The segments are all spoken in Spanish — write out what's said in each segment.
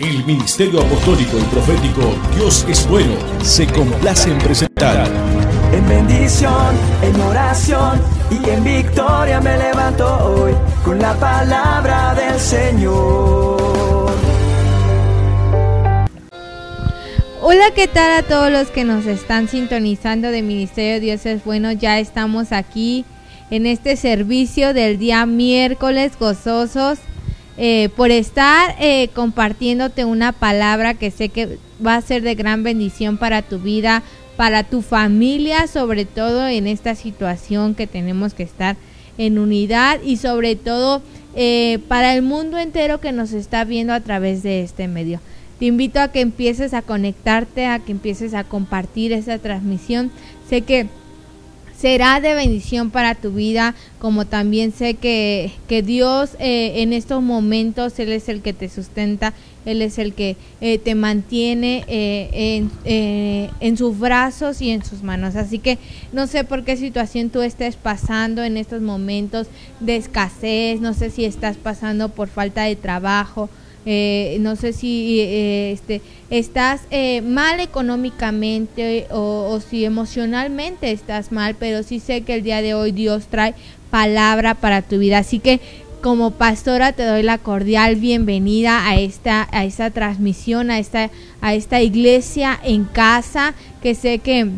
El Ministerio Apostólico y Profético Dios es Bueno se complace en presentar. En bendición, en oración y en victoria me levanto hoy con la palabra del Señor. Hola, ¿qué tal a todos los que nos están sintonizando de Ministerio Dios es Bueno? Ya estamos aquí en este servicio del día miércoles gozosos eh, por estar eh, compartiéndote una palabra que sé que va a ser de gran bendición para tu vida, para tu familia, sobre todo en esta situación que tenemos que estar en unidad y sobre todo eh, para el mundo entero que nos está viendo a través de este medio. Te invito a que empieces a conectarte, a que empieces a compartir esta transmisión. Sé que será de bendición para tu vida, como también sé que, que Dios eh, en estos momentos, Él es el que te sustenta, Él es el que eh, te mantiene eh, en, en, sus brazos y en sus manos. Así que no sé por qué situación tú estés pasando en estos momentos de escasez, no sé si estás pasando por falta de trabajo eh, no sé si eh, este, estás eh, mal económicamente o, si emocionalmente estás mal, pero sí sé que el día de hoy Dios trae palabra para tu vida. Así que como pastora te doy la cordial bienvenida a esta, a esta transmisión, a esta, a esta iglesia en casa, que sé que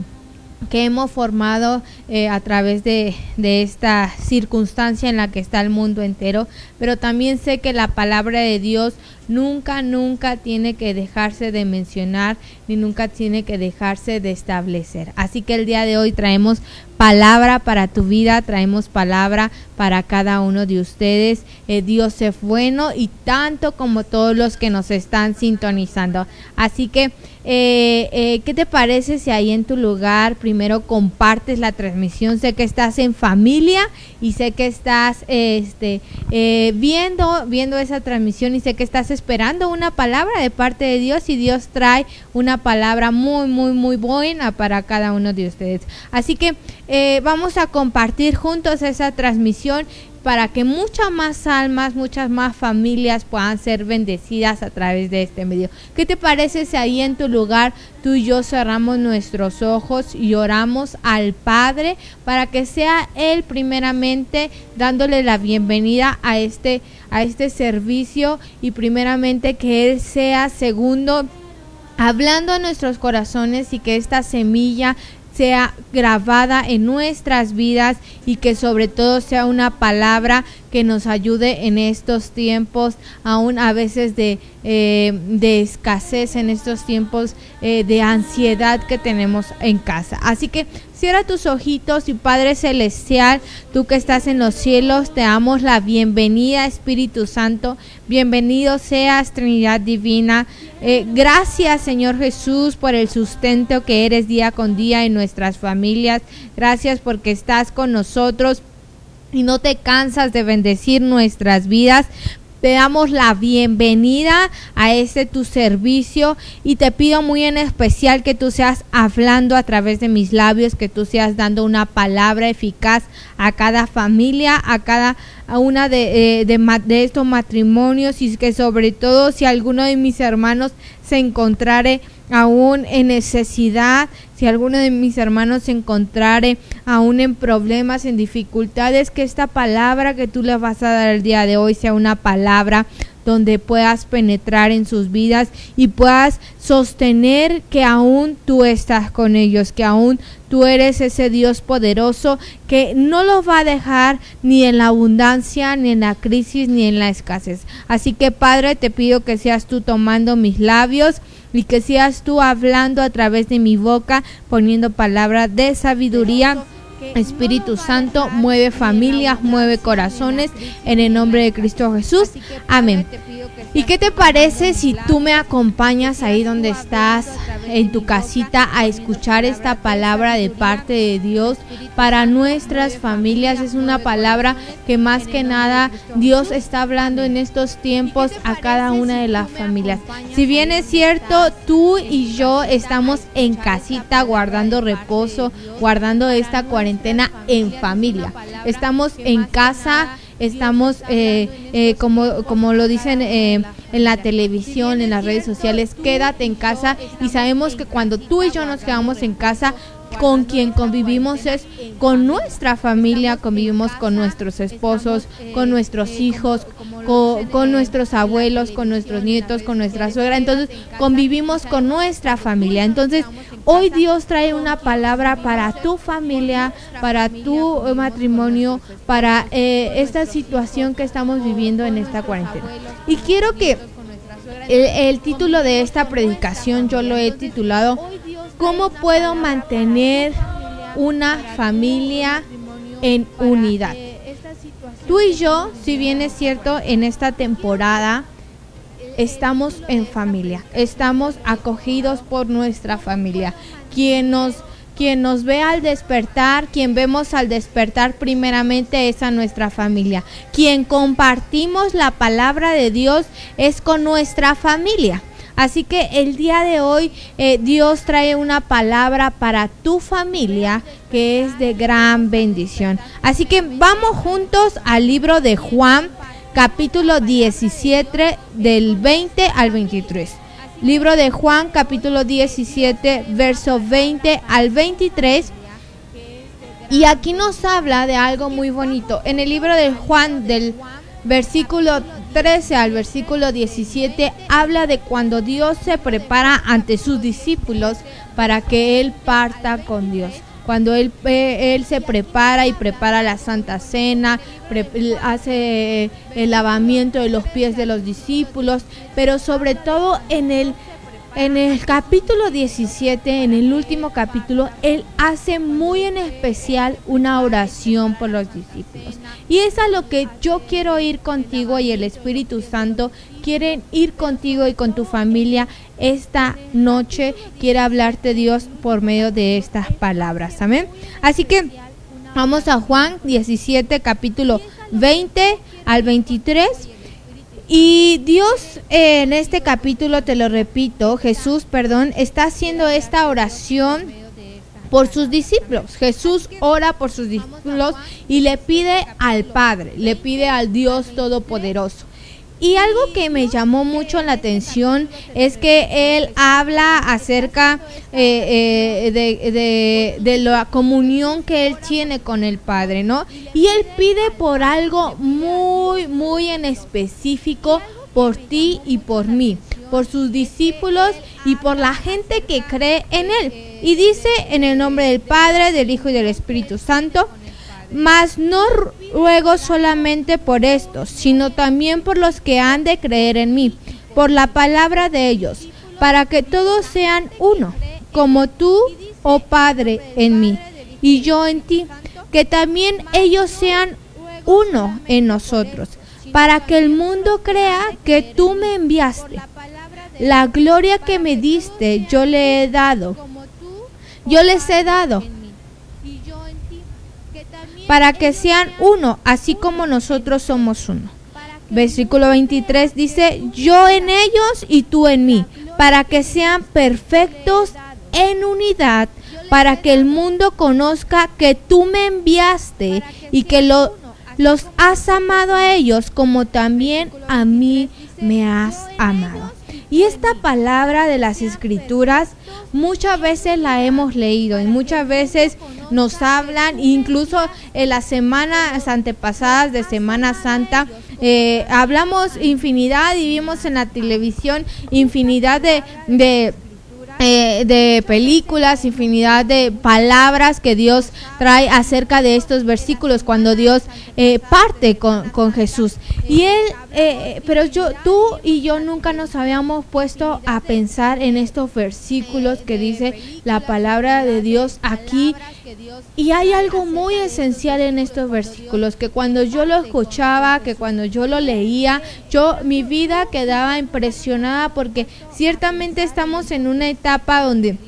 que hemos formado eh, a través de, de, esta circunstancia en la que está el mundo entero, pero también sé que la palabra de Dios nunca, nunca tiene que dejarse de mencionar ni nunca tiene que dejarse de establecer. Así que el día de hoy traemos palabra para tu vida, traemos palabra para cada uno de ustedes. Eh, Dios es bueno y tanto como todos los que nos están sintonizando. Así que, eh, eh, ¿qué te parece si ahí en tu lugar primero compartes la transmisión? Sé que estás en familia y sé que estás este, viendo, viendo esa transmisión y sé que estás esperando una palabra de parte de Dios y Dios trae una palabra muy, muy, muy buena para cada uno de ustedes. Así que eh, vamos a compartir juntos esa transmisión para que muchas más almas, muchas más familias puedan ser bendecidas a través de este medio. ¿Qué te parece si ahí en tu lugar tú y yo cerramos nuestros ojos y oramos al Padre para que sea Él primeramente dándole la bienvenida a este, a este servicio y primeramente que Él sea segundo hablando a nuestros corazones y que esta semilla sea grabada en nuestras vidas y que sobre todo sea una palabra que nos ayude en estos tiempos, aún a veces de, eh, de escasez, en estos tiempos eh, de ansiedad que tenemos en casa. Así que cierra tus ojitos y Padre Celestial, tú que estás en los cielos, te damos la bienvenida Espíritu Santo, bienvenido seas Trinidad Divina. Eh, gracias Señor Jesús por el sustento que eres día con día en nuestras familias. Gracias porque estás con nosotros y no te cansas de bendecir nuestras vidas. Te damos la bienvenida a este tu servicio y te pido muy en especial que tú seas hablando a través de mis labios, que tú seas dando una palabra eficaz a cada familia, a cada a una de, eh, de, estos matrimonios y que sobre todo si alguno de mis hermanos se encontrare aún en necesidad, si alguno de mis hermanos se encontrare aún en problemas, en dificultades, que esta palabra que tú les vas a dar el día de hoy sea una palabra donde puedas penetrar en sus vidas y puedas sostener que aún tú estás con ellos, que aún tú eres ese Dios poderoso que no los va a dejar ni en la abundancia, ni en la crisis, ni en la escasez. Así que Padre, te pido que seas tú tomando mis labios y que seas tú hablando a través de mi boca, poniendo palabras de sabiduría Espíritu Santo, mueve familias, mueve corazones en el nombre de Cristo Jesús. Amén. ¿Y qué te parece si tú me acompañas ahí donde estás, en tu casita, a escuchar esta palabra de parte de Dios para nuestras familias? Es una palabra que más que nada Dios está hablando en estos tiempos a cada una de las familias. Si bien es cierto, tú y yo estamos en casita guardando reposo, guardando esta cuarentena en familia. Estamos en casa estamos, eh, eh, como, como lo dicen, eh, en la televisión, en las redes sociales, quédate en casa. Y sabemos que cuando tú y yo nos quedamos en casa, con quien convivimos es con nuestra familia, convivimos con nuestros esposos, con nuestros hijos, con, nuestros abuelos, con nuestros nietos, con nuestra suegra. Entonces convivimos con nuestra familia. Entonces hoy Dios trae una palabra para tu familia, para tu matrimonio, para eh, esta situación que estamos viviendo en esta cuarentena. Y quiero que el título de esta predicación yo lo he titulado ¿Cómo puedo mantener una familia en unidad? Tú y yo, si bien es cierto, en esta temporada estamos en familia, estamos acogidos por nuestra familia. Quien nos, quien nos ve al despertar, quien vemos al despertar primeramente es a nuestra familia. Quien compartimos la palabra de Dios es con nuestra familia. Así que el día de hoy eh, Dios trae una palabra para tu familia que es de gran bendición. Así que vamos juntos al libro de Juan, capítulo 17, del 20 al 23. Libro de Juan, capítulo 17, verso 20 al 23. Y aquí nos habla de algo muy bonito. En el libro de Juan, del versículo 13 al versículo 17 habla de cuando Dios se prepara ante sus discípulos para que Él parta con Dios. Cuando él, eh, él se prepara y prepara la Santa Cena, hace el lavamiento de los pies de los discípulos, pero sobre todo en el en el capítulo 17, en el último capítulo, él hace muy en especial una oración por los discípulos. Y es a lo que yo quiero ir contigo y el Espíritu Santo quiere ir contigo y con tu familia esta noche. Quiere hablarte Dios por medio de estas palabras. Amén. Así que vamos a Juan 17, capítulo 20 al 23. Y Dios en este capítulo, te lo repito, Jesús, perdón, está haciendo esta oración por sus discípulos. Jesús ora por sus discípulos y le pide al Padre, le pide al Dios Todopoderoso. Y algo que me llamó mucho la atención es que él habla acerca eh, eh, de, de, la comunión que él tiene con el Padre, ¿no? Y él pide por algo muy, muy en específico por ti y por mí, por sus discípulos y por la gente que cree en él. Y dice en el nombre del Padre, del Hijo y del Espíritu Santo, mas no ruego solamente por estos, sino también por los que han de creer en mí, por la palabra de ellos, para que todos sean uno, como tú, oh Padre, en mí, y yo en ti, que también ellos sean uno en nosotros, para que el mundo crea que tú me enviaste. La gloria que me diste yo le he dado, yo les he dado para que sean uno, así como nosotros somos uno. Versículo 23 dice, yo en ellos y tú en mí, para que sean perfectos en unidad, para que el mundo conozca que tú me enviaste y que lo, los has amado a ellos como también a mí me has amado. Y esta palabra de las escrituras muchas veces la hemos leído y muchas veces nos hablan, incluso en las semanas antepasadas de Semana Santa, eh, hablamos infinidad y vimos en la televisión infinidad de, de eh, de películas, infinidad de palabras que Dios trae acerca de estos versículos cuando Dios eh, parte con, con, Jesús. Y él, eh, pero yo, tú y yo nunca nos habíamos puesto a pensar en estos versículos que dice la palabra de Dios aquí. Y hay algo muy esencial en estos versículos, que cuando yo lo escuchaba, que cuando yo lo leía, yo mi vida quedaba impresionada porque ciertamente estamos en una etapa donde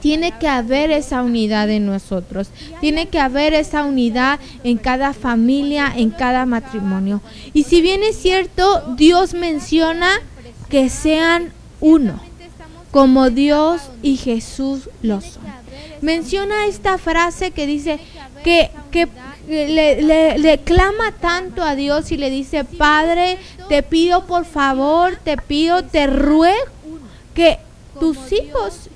tiene que haber esa unidad en nosotros, tiene que haber esa unidad en cada familia, en cada matrimonio. Y si bien es cierto, Dios menciona que sean uno, como Dios y Jesús lo son. Menciona esta frase que dice que, que le, clama tanto a Dios y le dice, Padre, te pido por favor, te pido, te ruego que tus hijos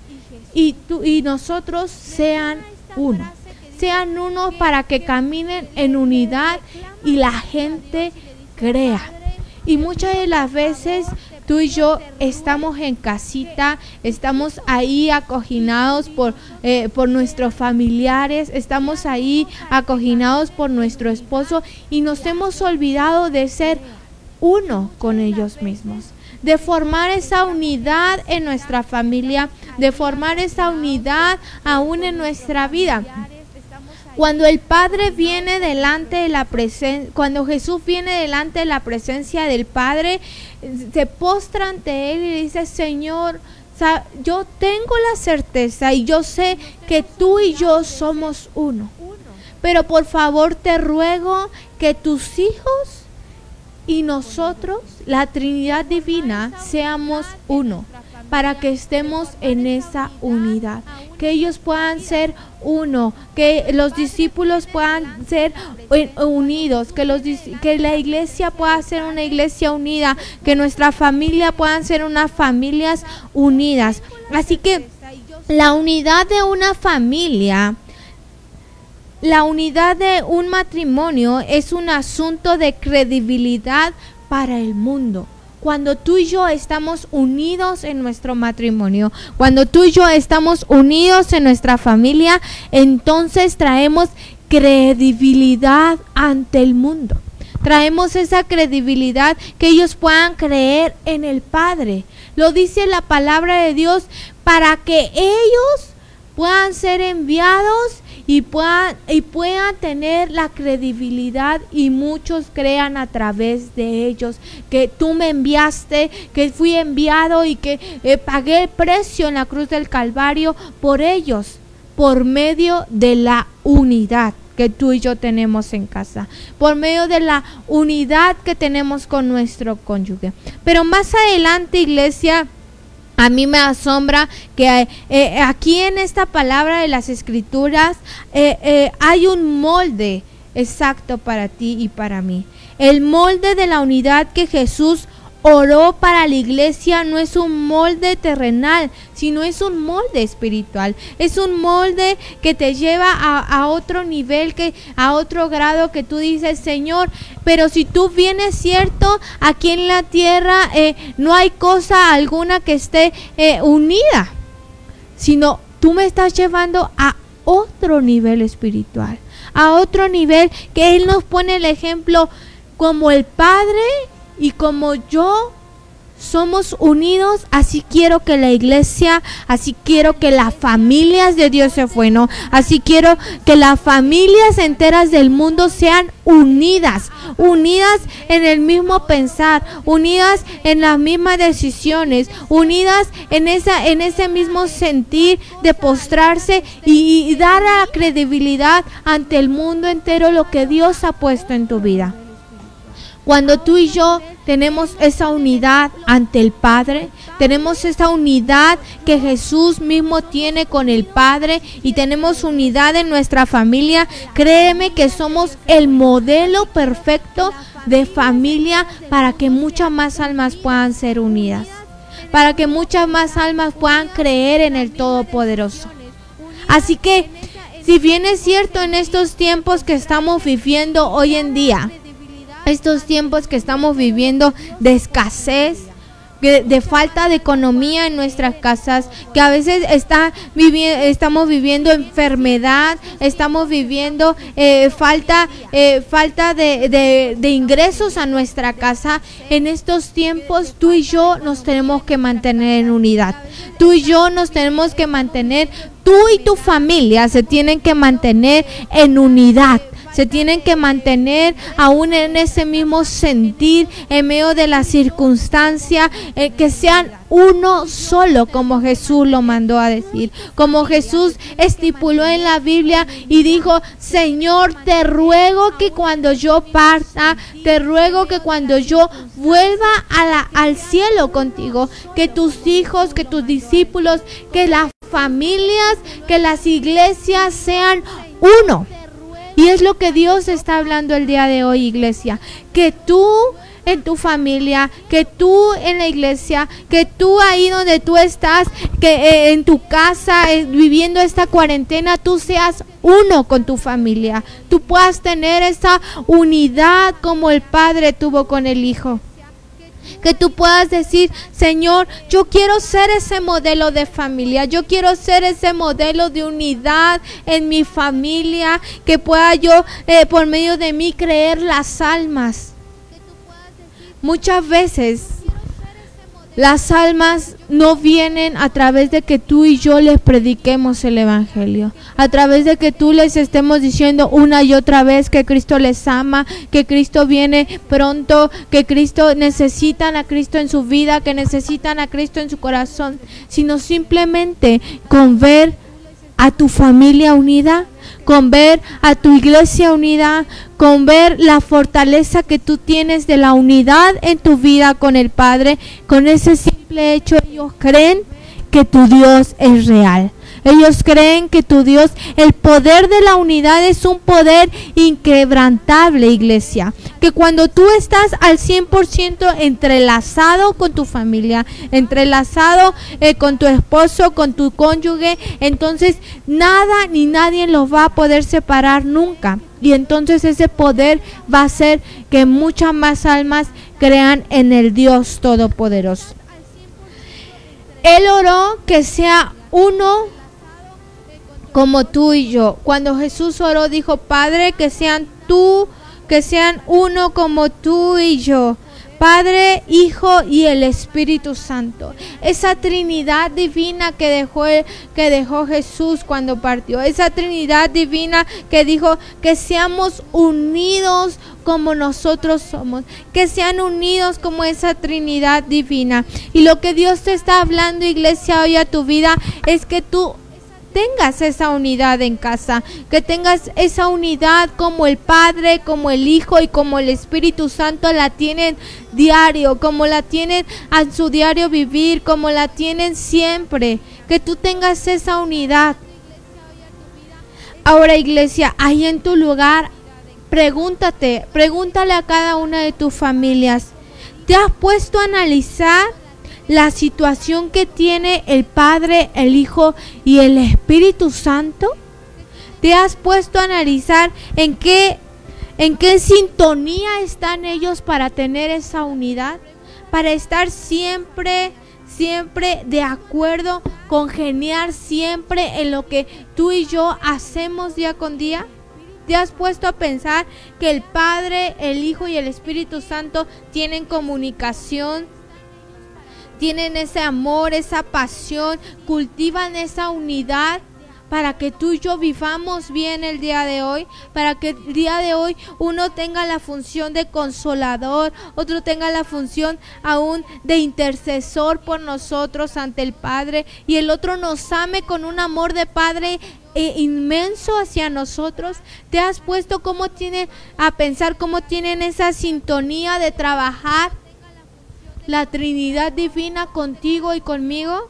y, tú, y nosotros sean uno. Sean uno para que caminen en unidad y la gente crea. Y muchas de las veces tú y yo estamos en casita, estamos ahí acoginados por, eh, por nuestros familiares, estamos ahí acoginados por nuestro esposo y nos hemos olvidado de ser uno con ellos mismos de formar esa unidad en nuestra familia, de formar esa unidad aún en nuestra vida. Cuando el Padre viene delante de la presencia, cuando Jesús viene delante de la presencia del Padre, se postra ante Él y dice, Señor, yo tengo la certeza y yo sé que tú y yo somos uno. Pero por favor te ruego que tus hijos y nosotros, la Trinidad Divina, seamos uno para que estemos en esa unidad, que ellos puedan ser uno, que los discípulos puedan ser unidos, que, los, que la iglesia pueda ser una iglesia unida, que nuestra familia puedan ser unas familias unidas. Así que la unidad de una familia, la unidad de un matrimonio es un asunto de credibilidad para el mundo cuando tú y yo estamos unidos en nuestro matrimonio, cuando tú y yo estamos unidos en nuestra familia, entonces traemos credibilidad ante el mundo. Traemos esa credibilidad que ellos puedan creer en el Padre. Lo dice la palabra de Dios para que ellos puedan ser enviados y puedan, y puedan tener la credibilidad y muchos crean a través de ellos que tú me enviaste, que fui enviado y que eh, pagué el precio en la cruz del Calvario por ellos, por medio de la unidad que tú y yo tenemos en casa, por medio de la unidad que tenemos con nuestro cónyuge. Pero más adelante, iglesia, a mí me asombra que eh, aquí en esta palabra de las escrituras eh, eh, hay un molde exacto para ti y para mí. El molde de la unidad que Jesús oró para la iglesia no es un molde terrenal, sino es un molde espiritual. Es un molde que te lleva a, otro nivel, que, a otro grado que tú dices, Señor, pero si tú vienes cierto, aquí en la tierra eh, no hay cosa alguna que esté eh, unida, sino tú me estás llevando a otro nivel espiritual, a otro nivel que Él nos pone el ejemplo como el Padre y como yo somos unidos, así quiero que la iglesia, así quiero que las familias de Dios se bueno, así quiero que las familias enteras del mundo sean unidas, unidas en el mismo pensar, unidas en las mismas decisiones, unidas en esa en ese mismo sentir de postrarse y, y dar la credibilidad ante el mundo entero lo que Dios ha puesto en tu vida. Cuando tú y yo tenemos esa unidad ante el Padre, tenemos esa unidad que Jesús mismo tiene con el Padre y tenemos unidad en nuestra familia, créeme que somos el modelo perfecto de familia para que muchas más almas puedan ser unidas, para que muchas más almas puedan creer en el Todopoderoso. Así que, si bien es cierto en estos tiempos que estamos viviendo hoy en día, estos tiempos que estamos viviendo de escasez, de, falta de economía en nuestras casas, que a veces está estamos viviendo enfermedad, estamos viviendo eh, falta, eh, falta de, ingresos a nuestra casa. En estos tiempos tú y yo nos tenemos que mantener en unidad. Tú y yo nos tenemos que mantener, tú y tu familia se tienen que mantener en unidad se tienen que mantener aún en ese mismo sentir, en medio de la circunstancia, eh, que sean uno solo, como Jesús lo mandó a decir, como Jesús estipuló en la Biblia y dijo, Señor, te ruego que cuando yo parta, te ruego que cuando yo vuelva al cielo contigo, que tus hijos, que tus discípulos, que las familias, que las iglesias sean uno Y es lo que Dios está hablando el día de hoy, iglesia. Que tú en tu familia, que tú en la iglesia, que tú ahí donde tú estás, que eh, en tu casa, eh, viviendo esta cuarentena, tú seas uno con tu familia. Tú puedas tener esa unidad como el Padre tuvo con el Hijo que tú puedas decir, Señor, yo quiero ser ese modelo de familia, yo quiero ser ese modelo de unidad en mi familia, que pueda yo eh, por medio de mí creer las almas. Muchas veces las almas no vienen a través de que tú y yo les prediquemos el Evangelio, a través de que tú les estemos diciendo una y otra vez que Cristo les ama, que Cristo viene pronto, que Cristo necesitan a Cristo en su vida, que necesitan a Cristo en su corazón, sino simplemente con ver a tu familia unida, con ver a tu iglesia unida, con ver la fortaleza que tú tienes de la unidad en tu vida con el Padre, con ese simple hecho ellos creen que tu Dios es real. Ellos creen que tu Dios, el poder de la unidad es un poder inquebrantable, iglesia. Que cuando tú estás al 100% entrelazado con tu familia, entrelazado eh, con tu esposo, con tu cónyuge, entonces nada ni nadie los va a poder separar nunca. Y entonces ese poder va a hacer que muchas más almas crean en el Dios Todopoderoso. Él oró que sea uno como tú y yo. Cuando Jesús oró, dijo, Padre, que sean tú, que sean uno como tú y yo. Padre, Hijo y el Espíritu Santo. Esa Trinidad divina que dejó, que dejó Jesús cuando partió. Esa Trinidad divina que dijo que seamos unidos como nosotros somos. Que sean unidos como esa Trinidad divina. Y lo que Dios te está hablando, iglesia, hoy a tu vida es que tú tengas esa unidad en casa, que tengas esa unidad como el Padre, como el Hijo y como el Espíritu Santo la tienen diario, como la tienen en su diario vivir, como la tienen siempre, que tú tengas esa unidad. Ahora iglesia, ahí en tu lugar, pregúntate, pregúntale a cada una de tus familias, ¿te has puesto a analizar? La situación que tiene el Padre, el Hijo y el Espíritu Santo? ¿Te has puesto a analizar en qué en qué sintonía están ellos para tener esa unidad? Para estar siempre siempre de acuerdo, congeniar siempre en lo que tú y yo hacemos día con día? ¿Te has puesto a pensar que el Padre, el Hijo y el Espíritu Santo tienen comunicación, tienen ese amor, esa pasión, cultivan esa unidad para que tú y yo vivamos bien el día de hoy, para que el día de hoy uno tenga la función de consolador, otro tenga la función aún de intercesor por nosotros ante el Padre y el otro nos ame con un amor de Padre e inmenso hacia nosotros. ¿Te has puesto cómo tienen a pensar cómo tienen esa sintonía de trabajar? La Trinidad Divina contigo y conmigo?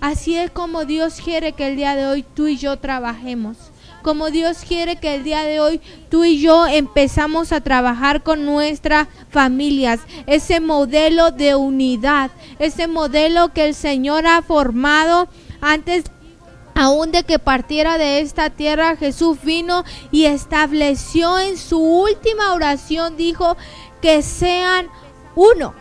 Así es como Dios quiere que el día de hoy tú y yo trabajemos. Como Dios quiere que el día de hoy tú y yo empezamos a trabajar con nuestras familias. Ese modelo de unidad, ese modelo que el Señor ha formado antes aún de que partiera de esta tierra, Jesús vino y estableció en su última oración, dijo, que sean uno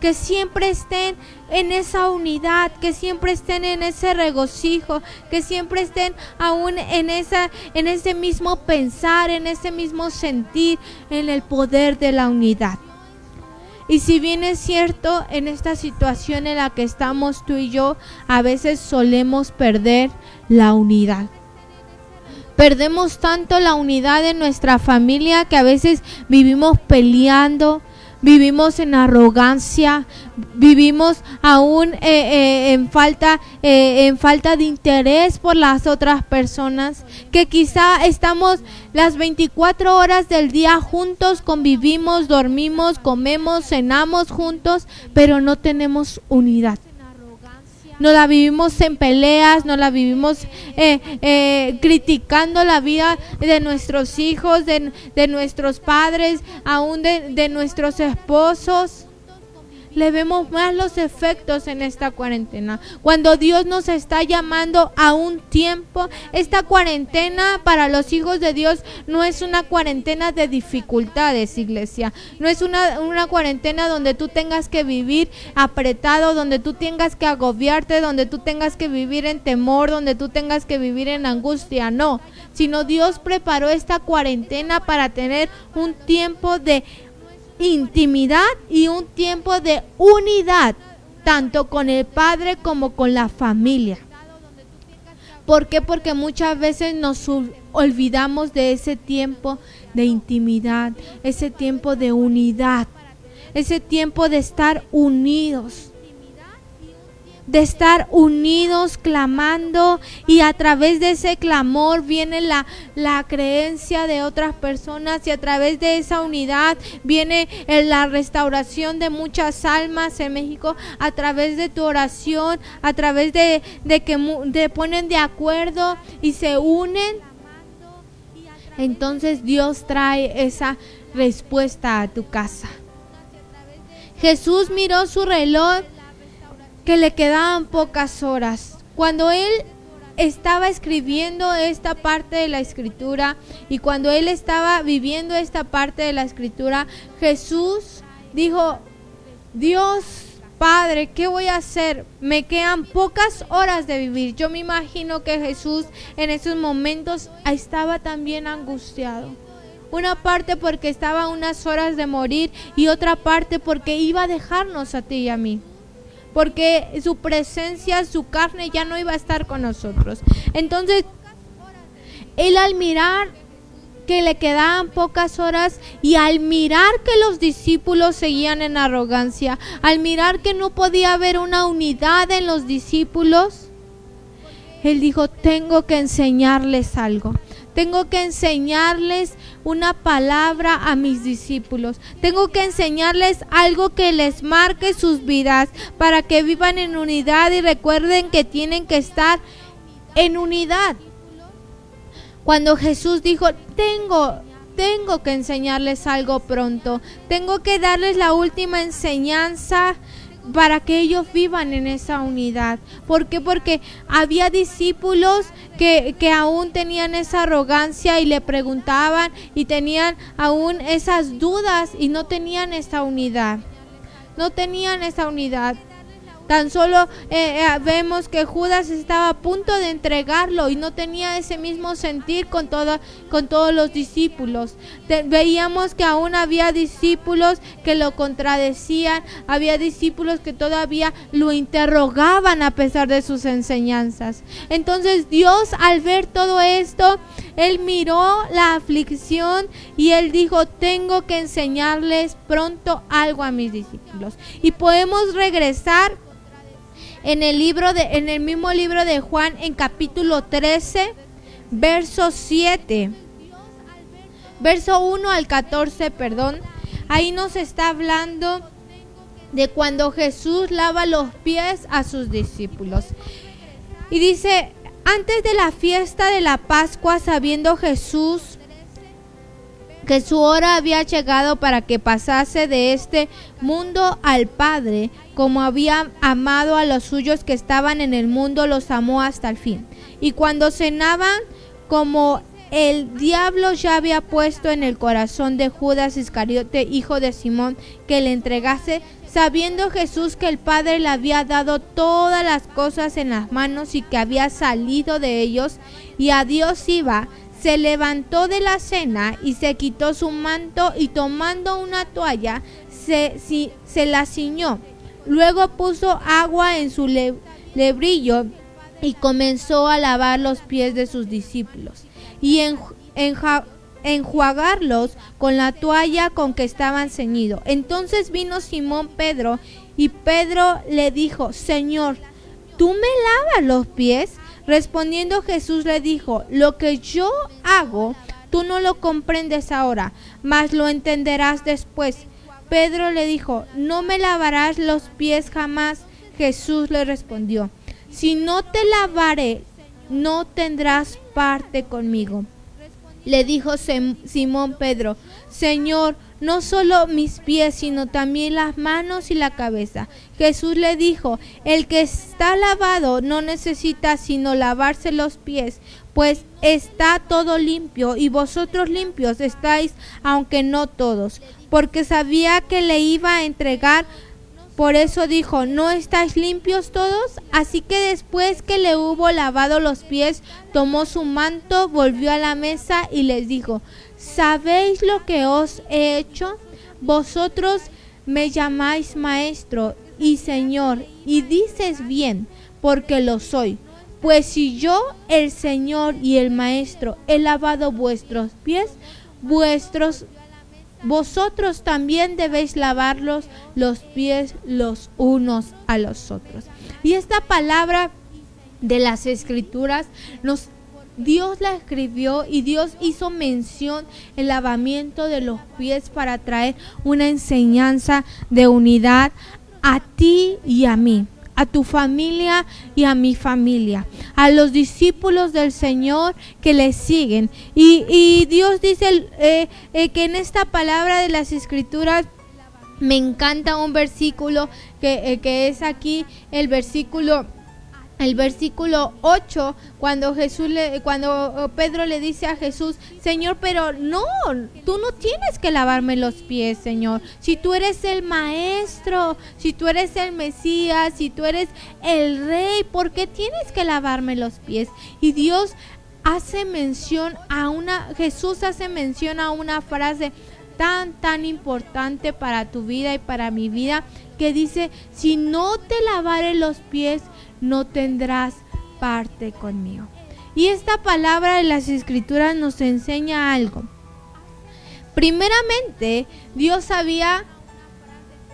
que siempre estén en esa unidad, que siempre estén en ese regocijo, que siempre estén aún en en ese mismo pensar, en ese mismo sentir, en el poder de la unidad. Y si bien es cierto, en esta situación en la que estamos tú y yo, a veces solemos perder la unidad. Perdemos tanto la unidad de nuestra familia que a veces vivimos peleando, vivimos en arrogancia, vivimos aún eh, eh, en falta eh, en falta de interés por las otras personas, que quizá estamos las 24 horas del día juntos, convivimos, dormimos, comemos, cenamos juntos, pero no tenemos unidad. No la vivimos en peleas, no la vivimos eh, eh, criticando la vida de nuestros hijos, de, de nuestros padres, aún de, de nuestros esposos le vemos más los efectos en esta cuarentena. Cuando Dios nos está llamando a un tiempo, esta cuarentena para los hijos de Dios no es una cuarentena de dificultades, iglesia. No es una, una cuarentena donde tú tengas que vivir apretado, donde tú tengas que agobiarte, donde tú tengas que vivir en temor, donde tú tengas que vivir en angustia. No, sino Dios preparó esta cuarentena para tener un tiempo de intimidad y un tiempo de unidad, tanto con el Padre como con la familia. ¿Por qué? Porque muchas veces nos olvidamos de ese tiempo de intimidad, ese tiempo de unidad, ese tiempo de estar unidos de estar unidos clamando y a través de ese clamor viene la, la creencia de otras personas y a través de esa unidad viene la restauración de muchas almas en México a través de tu oración, a través de, de que te ponen de acuerdo y se unen. Entonces Dios trae esa respuesta a tu casa. Jesús miró su reloj que le quedaban pocas horas. Cuando él estaba escribiendo esta parte de la escritura y cuando él estaba viviendo esta parte de la escritura, Jesús dijo, Dios Padre, ¿qué voy a hacer? Me quedan pocas horas de vivir. Yo me imagino que Jesús en esos momentos estaba también angustiado. Una parte porque estaba unas horas de morir y otra parte porque iba a dejarnos a ti y a mí porque su presencia, su carne ya no iba a estar con nosotros. Entonces, él al mirar que le quedaban pocas horas y al mirar que los discípulos seguían en arrogancia, al mirar que no podía haber una unidad en los discípulos, él dijo, tengo que enseñarles algo. Tengo que enseñarles una palabra a mis discípulos. Tengo que enseñarles algo que les marque sus vidas para que vivan en unidad y recuerden que tienen que estar en unidad. Cuando Jesús dijo, tengo, tengo que enseñarles algo pronto, tengo que darles la última enseñanza para que ellos vivan en esa unidad. ¿Por qué? Porque había discípulos que, que, aún tenían esa arrogancia y le preguntaban y tenían aún esas dudas y no tenían esa unidad. No tenían esa unidad. Tan solo eh, eh, vemos que Judas estaba a punto de entregarlo y no tenía ese mismo sentir con, con todos los discípulos. veíamos que aún había discípulos que lo contradecían, había discípulos que todavía lo interrogaban a pesar de sus enseñanzas. Entonces Dios al ver todo esto, Él miró la aflicción y Él dijo, tengo que enseñarles pronto algo a mis discípulos. Y podemos regresar en el libro de en el mismo libro de Juan en capítulo 13, verso 7. Verso 1 al 14, perdón. Ahí nos está hablando de cuando Jesús lava los pies a sus discípulos. Y dice, antes de la fiesta de la Pascua, sabiendo Jesús que su hora había llegado para que pasase de este mundo al Padre, como había amado a los suyos que estaban en el mundo, los amó hasta el fin. Y cuando cenaban, como el diablo ya había puesto en el corazón de Judas Iscariote, hijo de Simón, que le entregase, sabiendo Jesús que el Padre le había dado todas las cosas en las manos y que había salido de ellos, y a Dios iba, se levantó de la cena y se quitó su manto y tomando una toalla se, se la ciñó. Luego puso agua en su lebrillo y comenzó a lavar los pies de sus discípulos y en, enjuagarlos con la toalla con que estaban ceñidos. Entonces vino Simón Pedro y Pedro le dijo, Señor, ¿tú me lavas los pies? Respondiendo Jesús le dijo, lo que yo hago, tú no lo comprendes ahora, mas lo entenderás después. Pedro le dijo, no me lavarás los pies jamás. Jesús le respondió, si no te lavaré, no tendrás parte conmigo. Le dijo Simón Pedro, Señor, no solo mis pies, sino también las manos y la cabeza. Jesús le dijo, el que está lavado no necesita sino lavarse los pies, pues está todo limpio y vosotros limpios estáis, aunque no todos, porque sabía que le iba a entregar por eso dijo, ¿no estáis limpios todos? Así que después que le hubo lavado los pies, tomó su manto, volvió a la mesa y les dijo, ¿sabéis lo que os he hecho? Vosotros me llamáis maestro y señor, y dices bien, porque lo soy. Pues si yo, el Señor y el Maestro, he lavado vuestros pies, vuestros vosotros también debéis lavarlos los pies los unos a los otros. Y esta palabra de las escrituras nos Dios la escribió y Dios hizo mención el lavamiento de los pies para traer una enseñanza de unidad a ti y a mí a tu familia y a mi familia, a los discípulos del Señor que le siguen. Y, Dios dice eh, eh, que en esta palabra de las escrituras me encanta un versículo que, eh, que es aquí, el versículo el versículo 8, cuando Jesús le, cuando oh, Pedro le dice a Jesús, Señor, pero no, tú no tienes que lavarme los pies, Señor. Si tú eres el maestro, si tú eres el Mesías, si tú eres el rey, ¿por qué tienes que lavarme los pies? Y Dios hace mención a una, Jesús hace mención a una frase tan, tan importante para tu vida y para mi vida, que dice, si no te lavaré los pies, no tendrás parte conmigo. Y esta palabra de las escrituras nos enseña algo. Primeramente, Dios sabía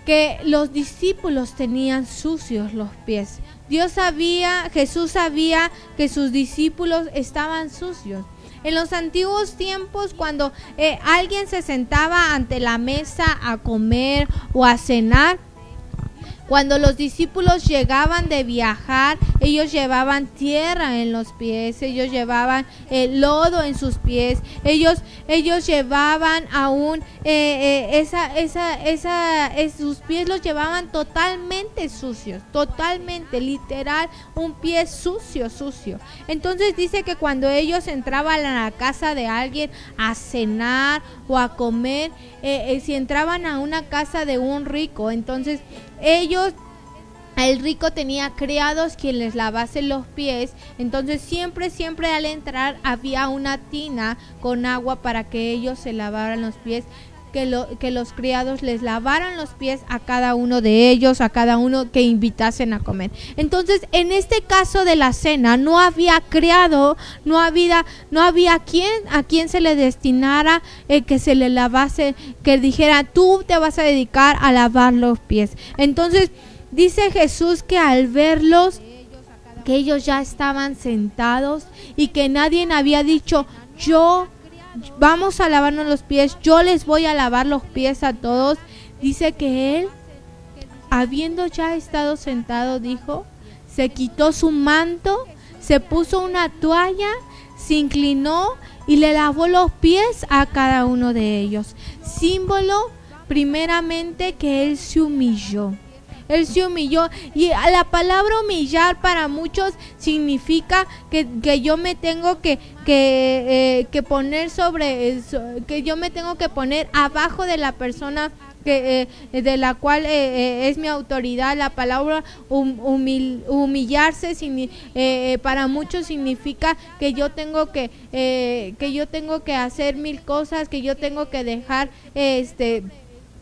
que los discípulos tenían sucios los pies. Dios sabía, Jesús sabía que sus discípulos estaban sucios. En los antiguos tiempos, cuando eh, alguien se sentaba ante la mesa a comer o a cenar, cuando los discípulos llegaban de viajar, ellos llevaban tierra en los pies, ellos llevaban el lodo en sus pies, ellos, ellos llevaban aún eh, eh, esa, esa, esa, sus pies los llevaban totalmente sucios, totalmente, literal, un pie sucio, sucio. Entonces dice que cuando ellos entraban a la casa de alguien a cenar o a comer, eh, si entraban a una casa de un rico, entonces ellos el rico tenía criados quien les lavase los pies, entonces siempre, siempre al entrar había una tina con agua para que ellos se lavaran los pies, que, lo, que los criados les lavaran los pies a cada uno de ellos, a cada uno que invitasen a comer. Entonces, en este caso de la cena, no había criado, no había, no había quien a quien se le destinara eh, que se le lavase, que dijera, tú te vas a dedicar a lavar los pies. Entonces, Dice Jesús que al verlos, que ellos ya estaban sentados y que nadie había dicho, yo vamos a lavarnos los pies, yo les voy a lavar los pies a todos. Dice que él, habiendo ya estado sentado, dijo, se quitó su manto, se puso una toalla, se inclinó y le lavó los pies a cada uno de ellos. Símbolo primeramente que él se humilló. Él se humilló. Y la palabra humillar para muchos significa que, yo me tengo que, que, eh, poner sobre, que yo me tengo que poner abajo de la persona que, eh, de la cual eh, es mi autoridad. La palabra humillarse para muchos significa que yo tengo que, que yo tengo que hacer mil cosas, que yo tengo que dejar este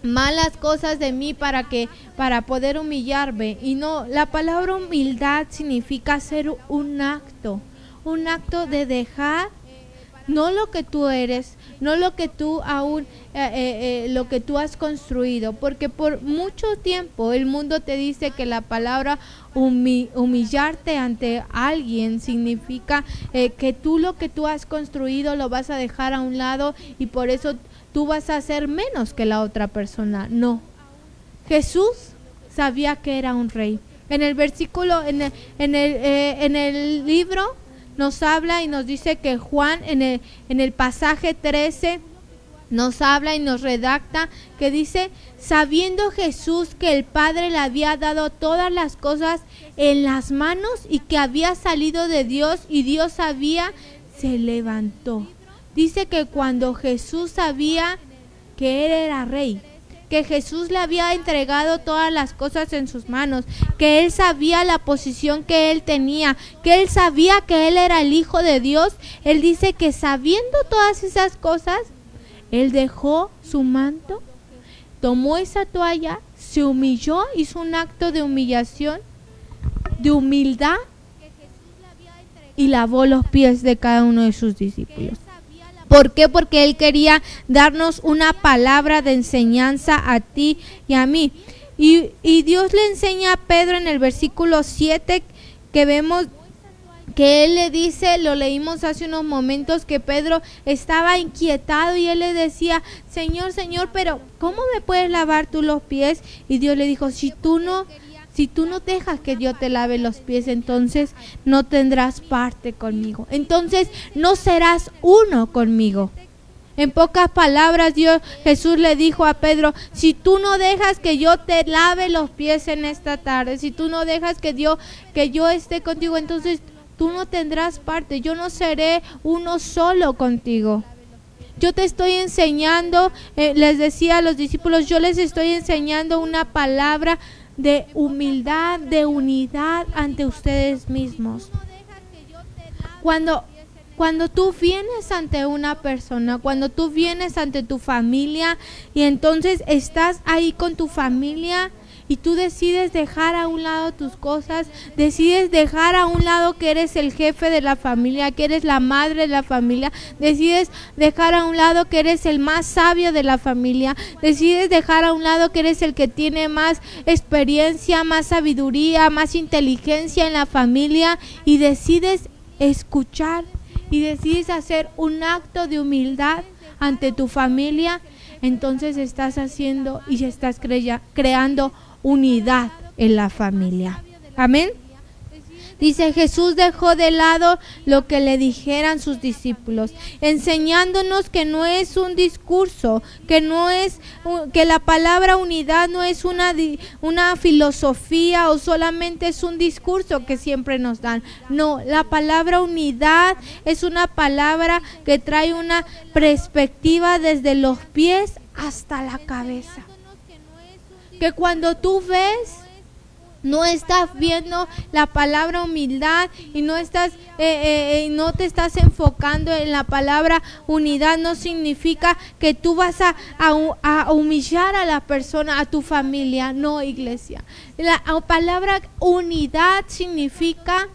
malas cosas de mí para que para poder humillarme. Y no la palabra humildad significa hacer un acto un acto de dejar no lo que tú eres no lo que tú aún eh, eh, eh, lo que tú has construido. Porque por mucho tiempo el mundo te dice que la palabra humillarte ante alguien significa que tú lo que tú has construido lo vas a dejar a un lado y por eso tú vas a ser menos que la otra persona. No. Jesús sabía que era un rey. En el versículo, en el, en el, eh, en el libro nos habla y nos dice que Juan en el, en el pasaje 13 nos habla y nos redacta que dice, sabiendo Jesús que el Padre le había dado todas las cosas en las manos y que había salido de Dios y Dios sabía, se levantó. Dice que cuando Jesús sabía que Él era rey, que Jesús le había entregado todas las cosas en sus manos, que Él sabía la posición que Él tenía, que Él sabía que Él era el Hijo de Dios, Él dice que sabiendo todas esas cosas, él dejó su manto, tomó esa toalla, se humilló, hizo un acto de humillación, de humildad y lavó los pies de cada uno de sus discípulos. ¿Por qué? Porque Él quería darnos una palabra de enseñanza a ti y a mí. Y, Dios le enseña a Pedro en el versículo 7 que vemos que él le dice, lo leímos hace unos momentos, que Pedro estaba inquietado y él le decía, Señor, Señor, pero ¿cómo me puedes lavar tú los pies? Y Dios le dijo, si tú no, si tú no dejas que Dios te lave los pies, entonces no tendrás parte conmigo. Entonces no serás uno conmigo. En pocas palabras, Dios Jesús le dijo a Pedro, si tú no dejas que yo te lave los pies en esta tarde, si tú no dejas que Dios que yo esté contigo, entonces tú no tendrás parte, yo no seré uno solo contigo. Yo te estoy enseñando, eh, les decía a los discípulos, yo les estoy enseñando una palabra de humildad, de unidad ante ustedes mismos. Cuando, cuando tú vienes ante una persona, cuando tú vienes ante tu familia y entonces estás ahí con tu familia, y tú decides dejar a un lado tus cosas, decides dejar a un lado que eres el jefe de la familia, que eres la madre de la familia, decides dejar a un lado que eres el más sabio de la familia, decides dejar a un lado que eres el que tiene más experiencia, más sabiduría, más inteligencia en la familia y decides escuchar y decides hacer un acto de humildad ante tu familia, entonces estás haciendo y estás creando unidad en la familia. Amén. Dice Jesús dejó de lado lo que le dijeran sus discípulos, enseñándonos que no es un discurso, que no es que la palabra unidad no es una una filosofía o solamente es un discurso que siempre nos dan. No, la palabra unidad es una palabra que trae una perspectiva desde los pies hasta la cabeza que cuando tú ves no estás viendo la palabra humildad y no estás eh, eh, eh, no te estás enfocando en la palabra unidad no significa que tú vas a, a, humillar a la persona a tu familia no iglesia. La palabra unidad significa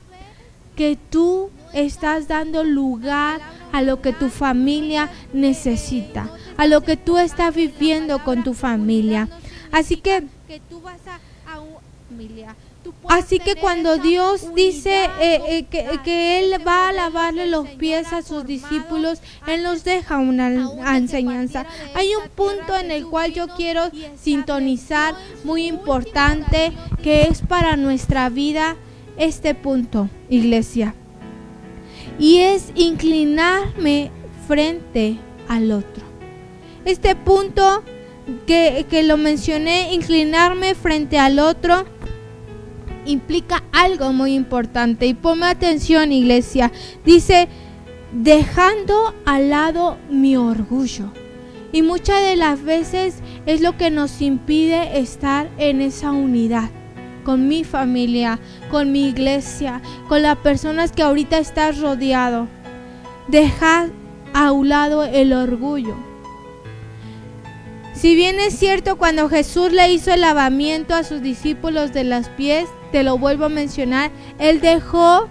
que tú estás dando lugar a lo que tu familia necesita a lo que tú estás viviendo con tu familia Así que, Así que cuando Dios dice eh, eh, que, que, Él va a lavarle los pies a sus discípulos, Él nos deja una enseñanza. Hay un punto en el cual yo quiero sintonizar muy importante que es para nuestra vida este punto, iglesia. Y es inclinarme frente al otro. Este punto que, lo mencioné, inclinarme frente al otro, implica algo muy importante. Y ponme atención, iglesia. Dice, dejando al lado mi orgullo. Y muchas de las veces es lo que nos impide estar en esa unidad con mi familia, con mi iglesia, con las personas que ahorita estás rodeado. Dejar a un lado el orgullo. Si bien es cierto cuando Jesús le hizo el lavamiento a sus discípulos de los pies, te lo vuelvo a mencionar, él dejó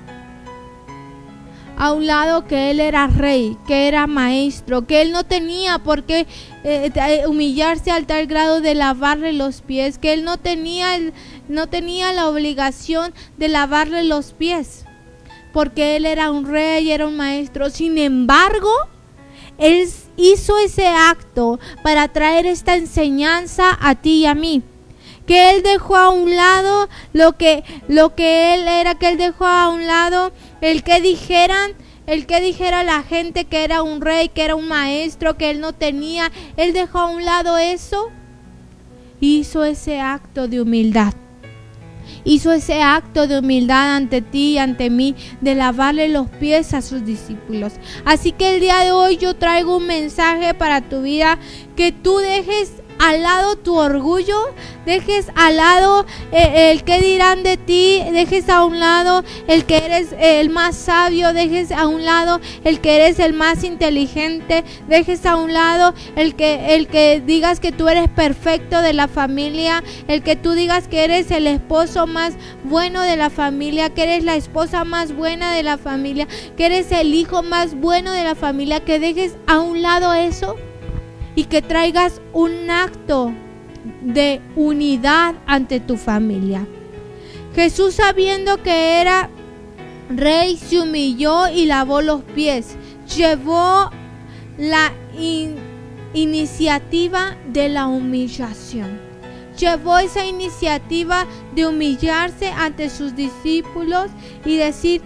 a un lado que él era rey, que era maestro, que él no tenía por qué eh, eh, humillarse al tal grado de lavarle los pies, que él no tenía, no tenía la obligación de lavarle los pies, porque él era un rey, era un maestro. Sin embargo, él hizo ese acto para traer esta enseñanza a ti y a mí. que él dejó a un lado lo que lo que él era, que él dejó a un lado el que dijeran el que dijera la gente que era un rey, que era un maestro, que él no tenía, él dejó a un lado eso. Hizo ese acto de humildad hizo ese acto de humildad ante ti y ante mí, de lavarle los pies a sus discípulos. Así que el día de hoy yo traigo un mensaje para tu vida, que tú dejes al lado tu orgullo, dejes al lado eh, el que dirán de ti, dejes a un lado el que eres el más sabio, dejes a un lado el que eres el más inteligente, dejes a un lado el que el que digas que tú eres perfecto de la familia, el que tú digas que eres el esposo más bueno de la familia, que eres la esposa más buena de la familia, que eres el hijo más bueno de la familia, que dejes a un lado eso y que traigas un acto de unidad ante tu familia. Jesús sabiendo que era rey se humilló y lavó los pies. Llevó la iniciativa de la humillación. Llevó esa iniciativa de humillarse ante sus discípulos y decir,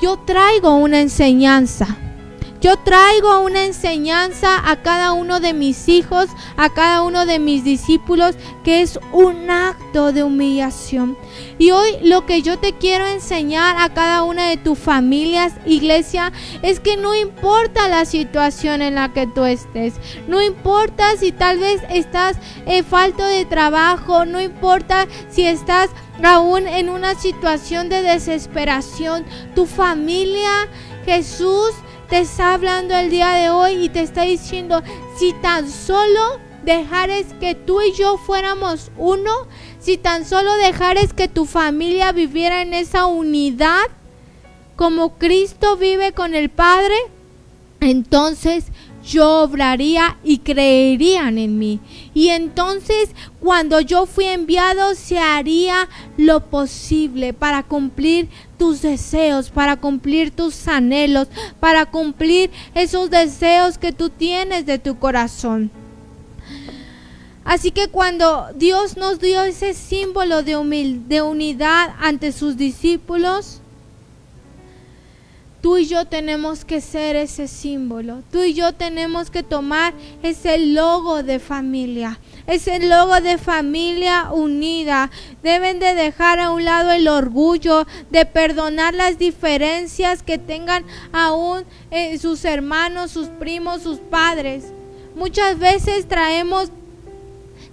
yo traigo una enseñanza yo traigo una enseñanza a cada uno de mis hijos, a cada uno de mis discípulos, que es un acto de humillación. Y hoy lo que yo te quiero enseñar a cada una de tus familias, iglesia, es que no importa la situación en la que tú estés, no importa si tal vez estás en falta de trabajo, no importa si estás aún en una situación de desesperación, tu familia, Jesús, te está hablando el día de hoy y te está diciendo, si tan solo dejares que tú y yo fuéramos uno, si tan solo dejares que tu familia viviera en esa unidad, como Cristo vive con el Padre, entonces yo obraría y creerían en mí. Y entonces cuando yo fui enviado se haría lo posible para cumplir tus deseos, para cumplir tus anhelos, para cumplir esos deseos que tú tienes de tu corazón. Así que cuando Dios nos dio ese símbolo de, de unidad ante sus discípulos, Tú y yo tenemos que ser ese símbolo. Tú y yo tenemos que tomar ese logo de familia. Ese logo de familia unida. Deben de dejar a un lado el orgullo, de perdonar las diferencias que tengan aún eh, sus hermanos, sus primos, sus padres. Muchas veces traemos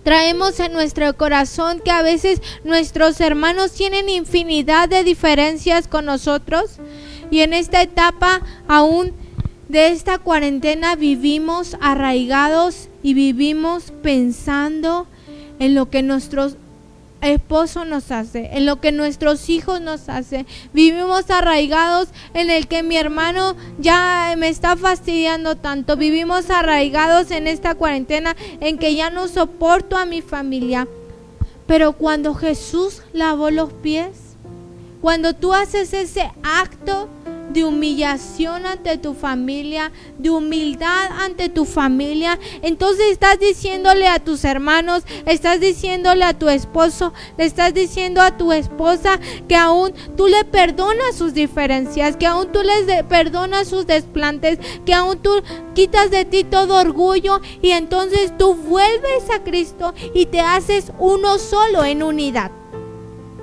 traemos en nuestro corazón que a veces nuestros hermanos tienen infinidad de diferencias con nosotros y en esta etapa aún de esta cuarentena vivimos arraigados y vivimos pensando en lo que nuestro esposo nos hace, en lo que nuestros hijos nos hacen. Vivimos arraigados en el que mi hermano ya me está fastidiando tanto. Vivimos arraigados en esta cuarentena en que ya no soporto a mi familia. Pero cuando Jesús lavó los pies, cuando tú haces ese acto de humillación ante tu familia, de humildad ante tu familia, entonces estás diciéndole a tus hermanos, estás diciéndole a tu esposo, le estás diciendo a tu esposa que aún tú le perdonas sus diferencias, que aún tú les perdonas sus desplantes, que aún tú quitas de ti todo orgullo y entonces tú vuelves a Cristo y te haces uno solo en unidad.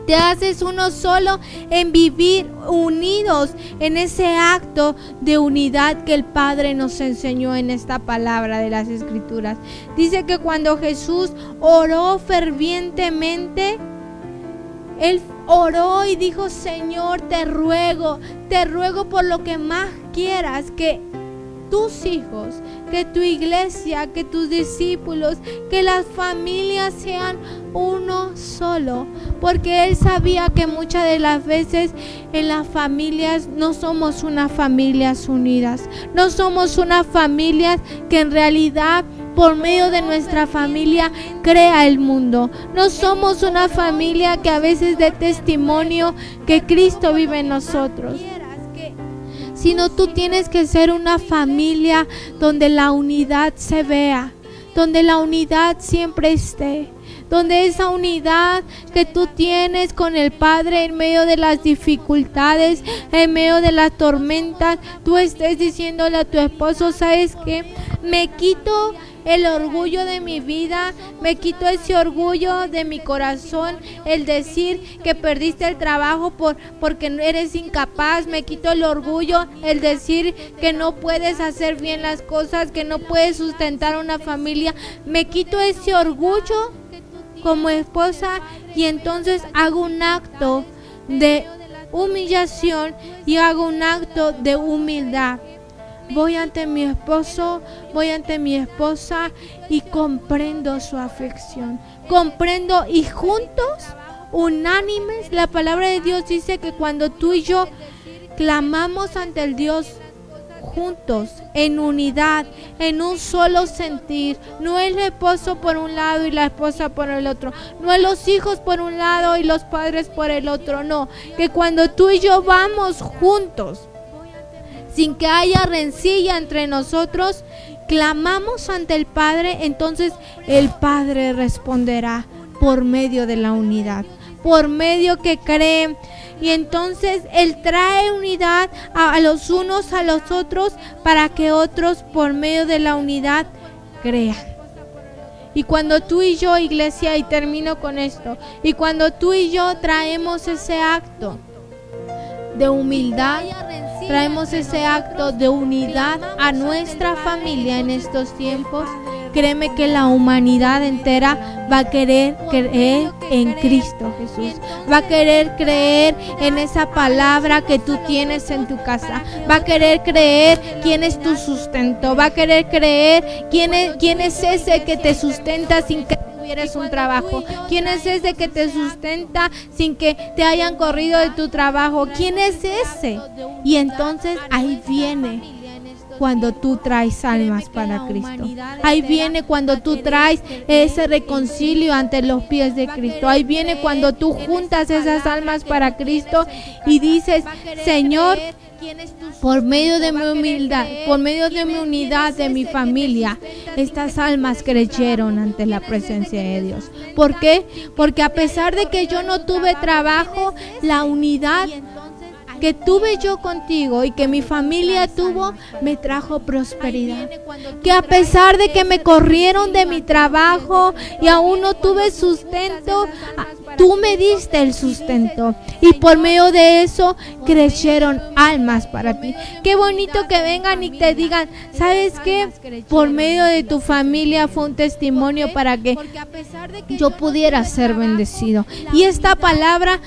Te haces uno solo en vivir unidos en ese acto de unidad que el Padre nos enseñó en esta palabra de las Escrituras. Dice que cuando Jesús oró fervientemente, Él oró y dijo, Señor, te ruego, te ruego por lo que más quieras, que tus hijos, que tu iglesia, que tus discípulos, que las familias sean uno solo, porque Él sabía que muchas de las veces en las familias no somos unas familias unidas, no somos una familia que en realidad por medio de nuestra familia crea el mundo. No somos una familia que a veces dé testimonio que Cristo vive en nosotros sino tú tienes que ser una familia donde la unidad se vea, donde la unidad siempre esté, donde esa unidad que tú tienes con el Padre en medio de las dificultades, en medio de las tormentas, tú estés diciéndole a tu esposo, ¿sabes qué? Me quito el orgullo de mi vida, me quito ese orgullo de mi corazón, el decir que perdiste el trabajo por porque eres incapaz, me quito el orgullo, el decir que no puedes hacer bien las cosas, que no puedes sustentar una familia, me quito ese orgullo como esposa y entonces hago un acto de humillación y hago un acto de humildad voy ante mi esposo, voy ante mi esposa y comprendo su aflicción. Comprendo y juntos, unánimes, la palabra de Dios dice que cuando tú y yo clamamos ante el Dios juntos, en unidad, en un solo sentir. No el esposo por un lado y la esposa por el otro. No es los hijos por un lado y los padres por el otro. No, que cuando tú y yo vamos juntos, sin que haya rencilla entre nosotros, clamamos ante el Padre, entonces el Padre responderá por medio de la unidad, por medio que cree. Y entonces Él trae unidad a, los unos a los otros para que otros por medio de la unidad crean. Y cuando tú y yo, iglesia, y termino con esto, y cuando tú y yo traemos ese acto de humildad, traemos ese acto de unidad a nuestra familia en estos tiempos, créeme que la humanidad entera va a querer creer en Cristo Jesús. Va a querer creer en esa palabra que tú tienes en tu casa. Va a querer creer quién es tu sustento. Va a querer creer quién es, quién es ese que te sustenta sin que tuvieras un trabajo? ¿Quién es ese que te sustenta sin que te hayan corrido de tu trabajo? ¿Quién es ese? Y entonces ahí viene cuando tú traes almas para Cristo. Ahí viene cuando tú traes ese reconcilio ante los pies de Cristo. Ahí viene cuando tú juntas esas almas para Cristo y dices, Señor, por medio de mi humildad, por medio de mi unidad, de mi familia, estas almas creyeron ante la presencia de Dios. ¿Por qué? Porque a pesar de que yo no tuve trabajo, la unidad que tuve yo contigo y que mi familia tuvo, me trajo prosperidad. Que a pesar de que me corrieron de mi trabajo y aún no tuve sustento, tú me diste el sustento. Y por medio de eso crecieron almas para ti. Qué bonito que vengan y te digan, ¿sabes qué? Por medio de tu familia fue un testimonio para que yo pudiera ser bendecido. Y esta palabra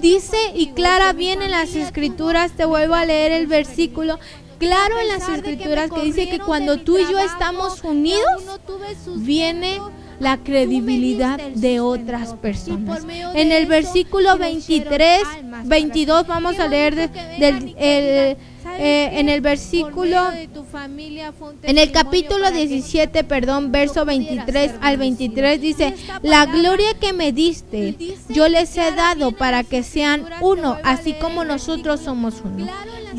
dice y clara bien en las escrituras, te vuelvo a leer el versículo, claro en las escrituras que dice que cuando tú y yo estamos unidos, viene la credibilidad de otras personas. En el versículo 23, 22 vamos a leer del el, eh, en el versículo, en el capítulo 17, perdón, verso 23 al 23 dice, la gloria que me diste, yo les he dado para que sean uno, así como nosotros somos uno.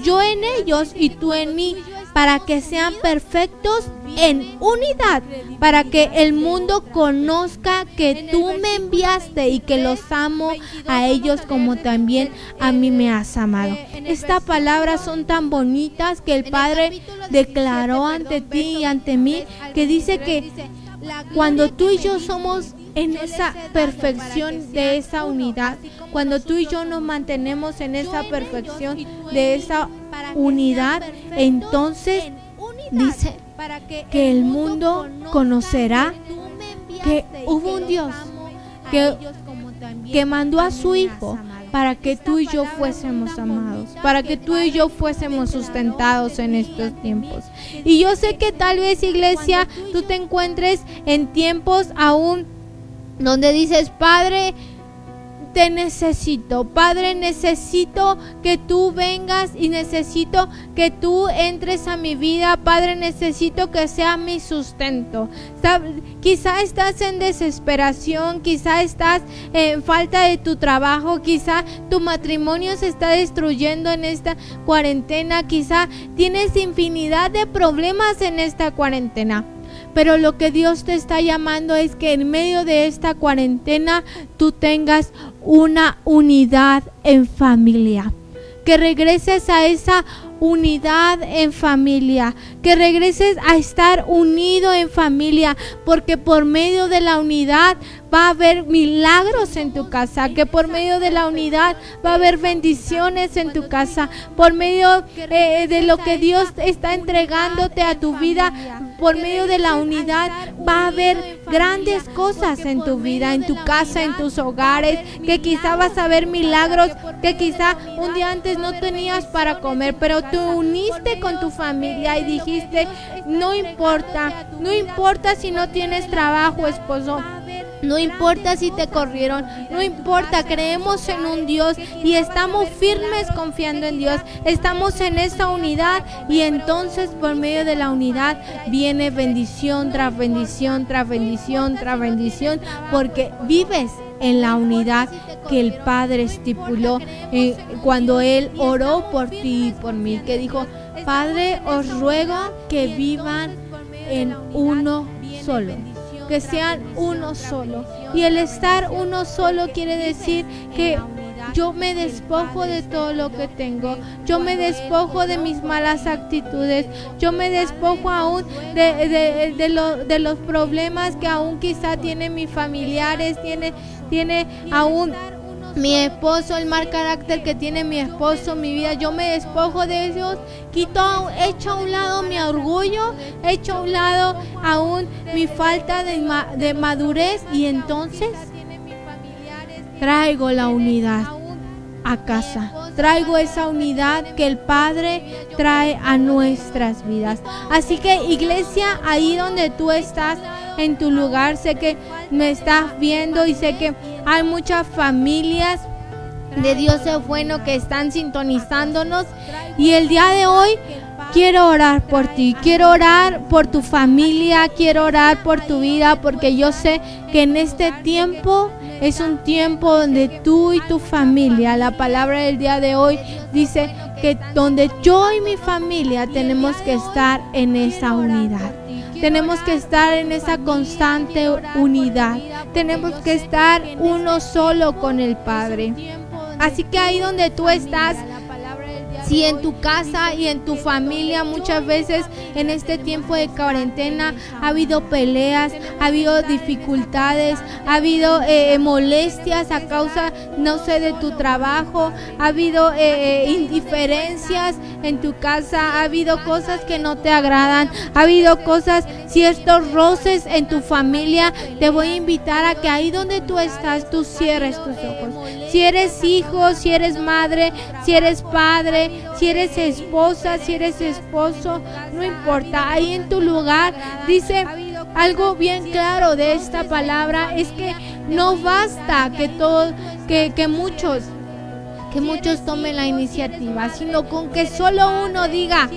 Yo en ellos y tú en mí para que sean perfectos en unidad, para que el mundo conozca que tú me enviaste y que los amo a ellos como también a mí me has amado. Estas palabras son tan bonitas que el Padre declaró ante ti y ante mí, que dice que cuando tú y yo somos en esa perfección de esa unidad, cuando tú y yo nos mantenemos en esa perfección de esa unidad, entonces dice que el mundo conocerá que hubo un Dios que, que mandó a su Hijo para que tú y yo fuésemos amados, para que tú y yo fuésemos sustentados en estos tiempos. Y yo sé que tal vez iglesia, tú te encuentres en tiempos aún donde dices, Padre, te necesito. Padre, necesito que tú vengas y necesito que tú entres a mi vida. Padre, necesito que sea mi sustento. Quizá estás en desesperación, quizá estás en falta de tu trabajo, quizá tu matrimonio se está destruyendo en esta cuarentena, quizá tienes infinidad de problemas en esta cuarentena. Pero lo que Dios te está llamando es que en medio de esta cuarentena tú tengas una unidad en familia. Que regreses a esa unidad en familia, que regreses a estar unido en familia, porque por medio de la unidad va a haber milagros en tu casa, que por medio de la unidad va a haber bendiciones en tu casa, por medio eh, de lo que Dios está entregándote a tu vida, por medio de la unidad va a haber grandes cosas en tu vida, en tu casa, en tus hogares, que quizá vas a ver milagros que quizá un día antes no tenías para comer, pero tú uniste con tu familia y dijiste, no importa, no importa si no tienes trabajo, esposo. No importa si te corrieron, no importa, creemos en un Dios y estamos firmes confiando en Dios. Estamos en esa unidad y entonces por medio de la unidad viene bendición tras bendición, tras bendición, tras bendición, porque vives en la unidad que el Padre estipuló eh, cuando Él oró por ti y por mí, que dijo, Padre, os ruego que vivan en uno solo que sean uno solo. Y el estar uno solo quiere decir que yo me despojo de todo lo que tengo, yo me despojo de mis malas actitudes, yo me despojo aún de, de, los problemas que aún quizá tienen mis familiares, tiene, tiene aún mi esposo, el mal carácter que tiene mi esposo, mi vida, yo me despojo de ellos, quito, echo a un lado mi orgullo, echo a un lado aún mi falta de, de madurez y entonces traigo la unidad a casa. Traigo esa unidad que el Padre trae a nuestras vidas. Así que iglesia, ahí donde tú estás, en tu lugar, sé que me estás viendo y sé que hay muchas familias de Dios es bueno que están sintonizándonos y el día de hoy quiero orar por ti, quiero orar por tu familia, quiero orar por tu vida porque yo sé que en este tiempo es un tiempo donde tú y tu familia, la palabra del día de hoy dice que donde yo y mi familia tenemos que estar en esa unidad. Tenemos que estar en esa constante unidad. Tenemos que estar uno solo con el Padre. Así que ahí donde tú estás, si en tu casa y en tu familia. Muchas veces en este tiempo de cuarentena ha habido peleas, ha habido dificultades, ha habido eh, molestias a causa, no sé, de tu trabajo, ha habido eh, eh, indiferencias en tu casa, ha habido cosas que no te agradan, ha habido cosas, ciertos roces en tu familia, te voy a invitar a que ahí donde tú estás, tú cierres tus ojos. Si eres hijo, si eres madre, si eres padre, si eres esposa, si eres esposo, no importa, ahí en tu lugar dice algo bien claro de esta palabra es que no basta que todos que, que muchos que muchos tomen la iniciativa, sino con que solo uno diga,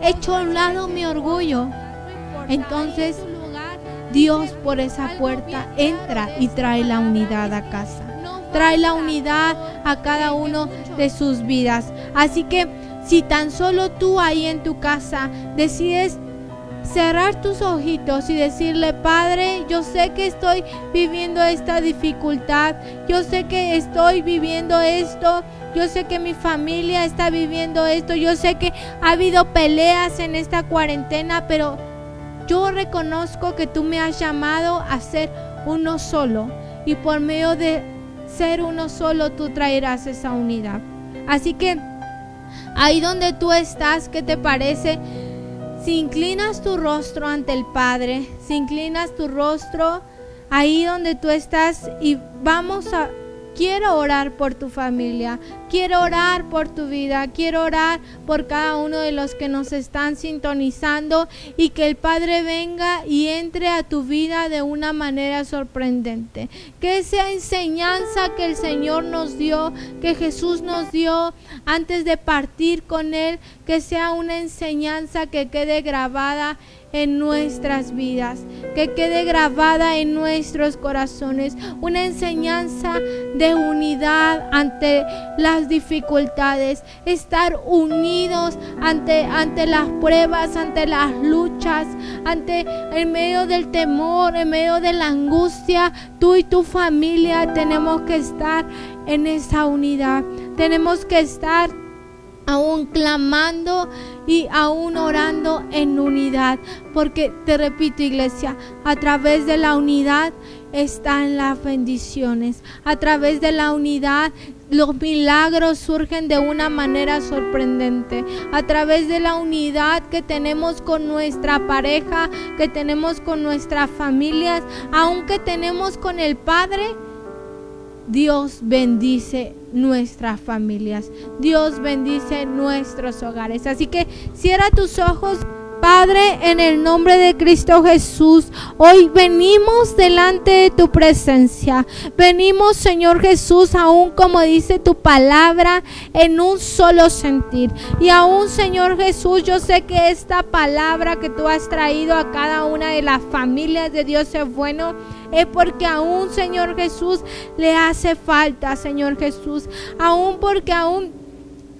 echo a un lado mi orgullo. Entonces Dios por esa puerta entra y trae la unidad a casa trae la unidad a cada uno de sus vidas. Así que si tan solo tú ahí en tu casa decides cerrar tus ojitos y decirle, Padre, yo sé que estoy viviendo esta dificultad, yo sé que estoy viviendo esto, yo sé que mi familia está viviendo esto, yo sé que ha habido peleas en esta cuarentena, pero yo reconozco que tú me has llamado a ser uno solo y por medio de ser uno solo, tú traerás esa unidad. Así que ahí donde tú estás, ¿qué te parece? Si inclinas tu rostro ante el Padre, si inclinas tu rostro ahí donde tú estás y vamos a Quiero orar por tu familia, quiero orar por tu vida, quiero orar por cada uno de los que nos están sintonizando y que el Padre venga y entre a tu vida de una manera sorprendente. Que esa enseñanza que el Señor nos dio, que Jesús nos dio antes de partir con Él, que sea una enseñanza que quede grabada en nuestras vidas, que quede grabada en nuestros corazones una enseñanza de unidad ante las dificultades, estar unidos ante, ante las pruebas, ante las luchas, ante en medio del temor, en medio de la angustia, tú y tu familia tenemos que estar en esa unidad. Tenemos que estar aún clamando y aún orando en unidad. Porque te repito iglesia, a través de la unidad están las bendiciones. A través de la unidad los milagros surgen de una manera sorprendente. A través de la unidad que tenemos con nuestra pareja, que tenemos con nuestras familias, aunque tenemos con el Padre Dios bendice nuestras familias. Dios bendice nuestros hogares. Así que cierra tus ojos. Padre, en el nombre de Cristo Jesús, hoy venimos delante de tu presencia. Venimos, Señor Jesús, aún como dice tu palabra, en un solo sentir. Y aún, Señor Jesús, yo sé que esta palabra que tú has traído a cada una de las familias de Dios es bueno es porque aún, Señor Jesús, le hace falta, Señor Jesús. Aún porque aún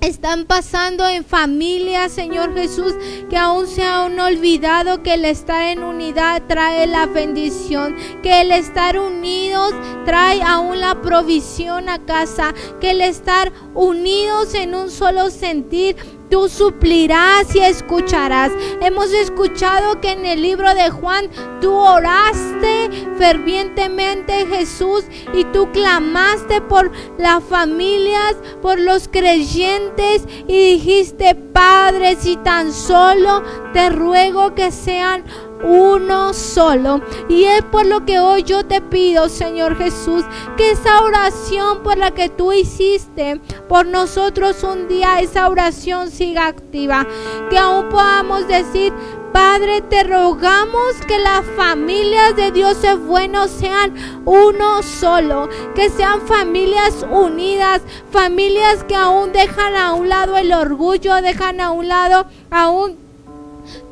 están pasando en familia, Señor Jesús, que aún se han olvidado que el estar en unidad trae la bendición, que el estar unidos trae aún la provisión a casa, que el estar unidos en un solo sentir tú suplirás y escucharás. Hemos escuchado que en el libro de Juan tú oraste fervientemente Jesús y tú clamaste por las familias, por los creyentes y dijiste, Padre, si tan solo te ruego que sean uno solo. Y es por lo que hoy yo te pido, Señor Jesús, que esa oración por la que tú hiciste por nosotros un día, esa oración siga activa. Que aún podamos decir, Padre, te rogamos que las familias de Dios es bueno sean uno solo, que sean familias unidas, familias que aún dejan a un lado el orgullo, dejan a un lado aún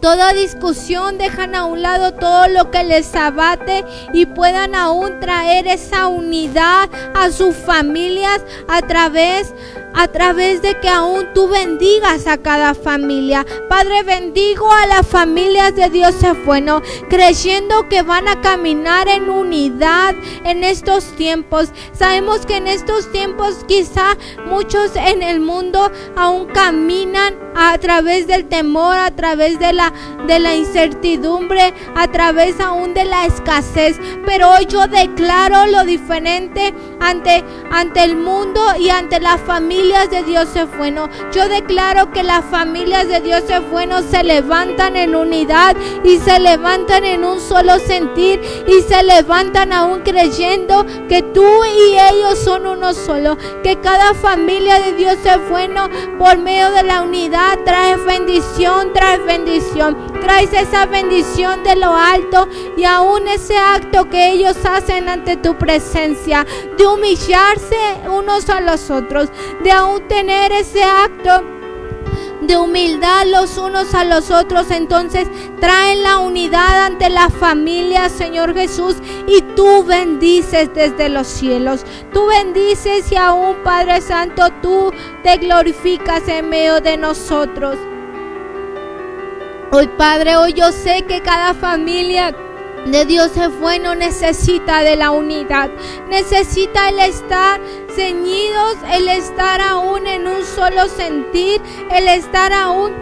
toda discusión, dejan a un lado todo lo que les abate y puedan aún traer esa unidad a sus familias a través a través de que aún tú bendigas a cada familia. Padre, bendigo a las familias de Dios es bueno, creyendo que van a caminar en unidad en estos tiempos. Sabemos que en estos tiempos quizá muchos en el mundo aún caminan a través del temor, a través de la de la incertidumbre, a través aún de la escasez, pero hoy yo declaro lo diferente ante ante el mundo y ante la familia familias de Dios es bueno. Yo declaro que las familias de Dios es bueno se levantan en unidad y se levantan en un solo sentir y se levantan aún creyendo que tú y ellos son uno solo. Que cada familia de Dios es bueno por medio de la unidad. Trae bendición, trae bendición. Traes esa bendición de lo alto y aún ese acto que ellos hacen ante tu presencia de humillarse unos a los otros, de aún tener ese acto de humildad los unos a los otros, entonces traen la unidad ante la familia, Señor Jesús, y tú bendices desde los cielos. Tú bendices y aún, Padre Santo, tú te glorificas en medio de nosotros. Hoy, Padre, hoy yo sé que cada familia de Dios es bueno, necesita de la unidad, necesita el estar ceñidos, el estar aún en un solo sentir, el estar aún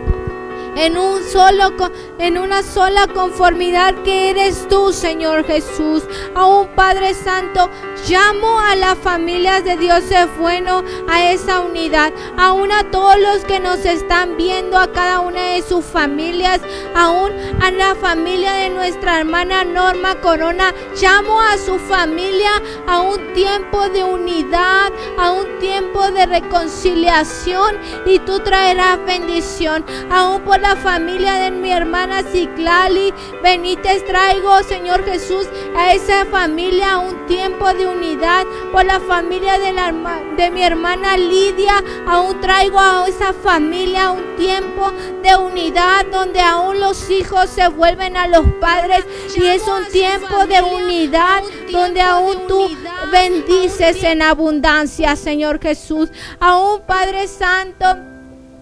en un solo en una sola conformidad que eres tú, Señor Jesús. A un Padre Santo, llamo a las familias de Dios es bueno a esa unidad, aún a todos los que nos están viendo, a cada una de sus familias, aún a la familia de nuestra hermana Norma Corona, llamo a su familia a un tiempo de unidad, a un tiempo de reconciliación y tú traerás bendición, aún por la familia de mi hermana Ciclali. Benítez traigo, Señor Jesús, a esa familia un tiempo de unidad. Por la familia de, la, de mi hermana Lidia, aún traigo a esa familia un tiempo de unidad donde aún los hijos se vuelven a los padres y es un tiempo de unidad donde aún tú bendices en abundancia, Señor Jesús. Aún Padre Santo.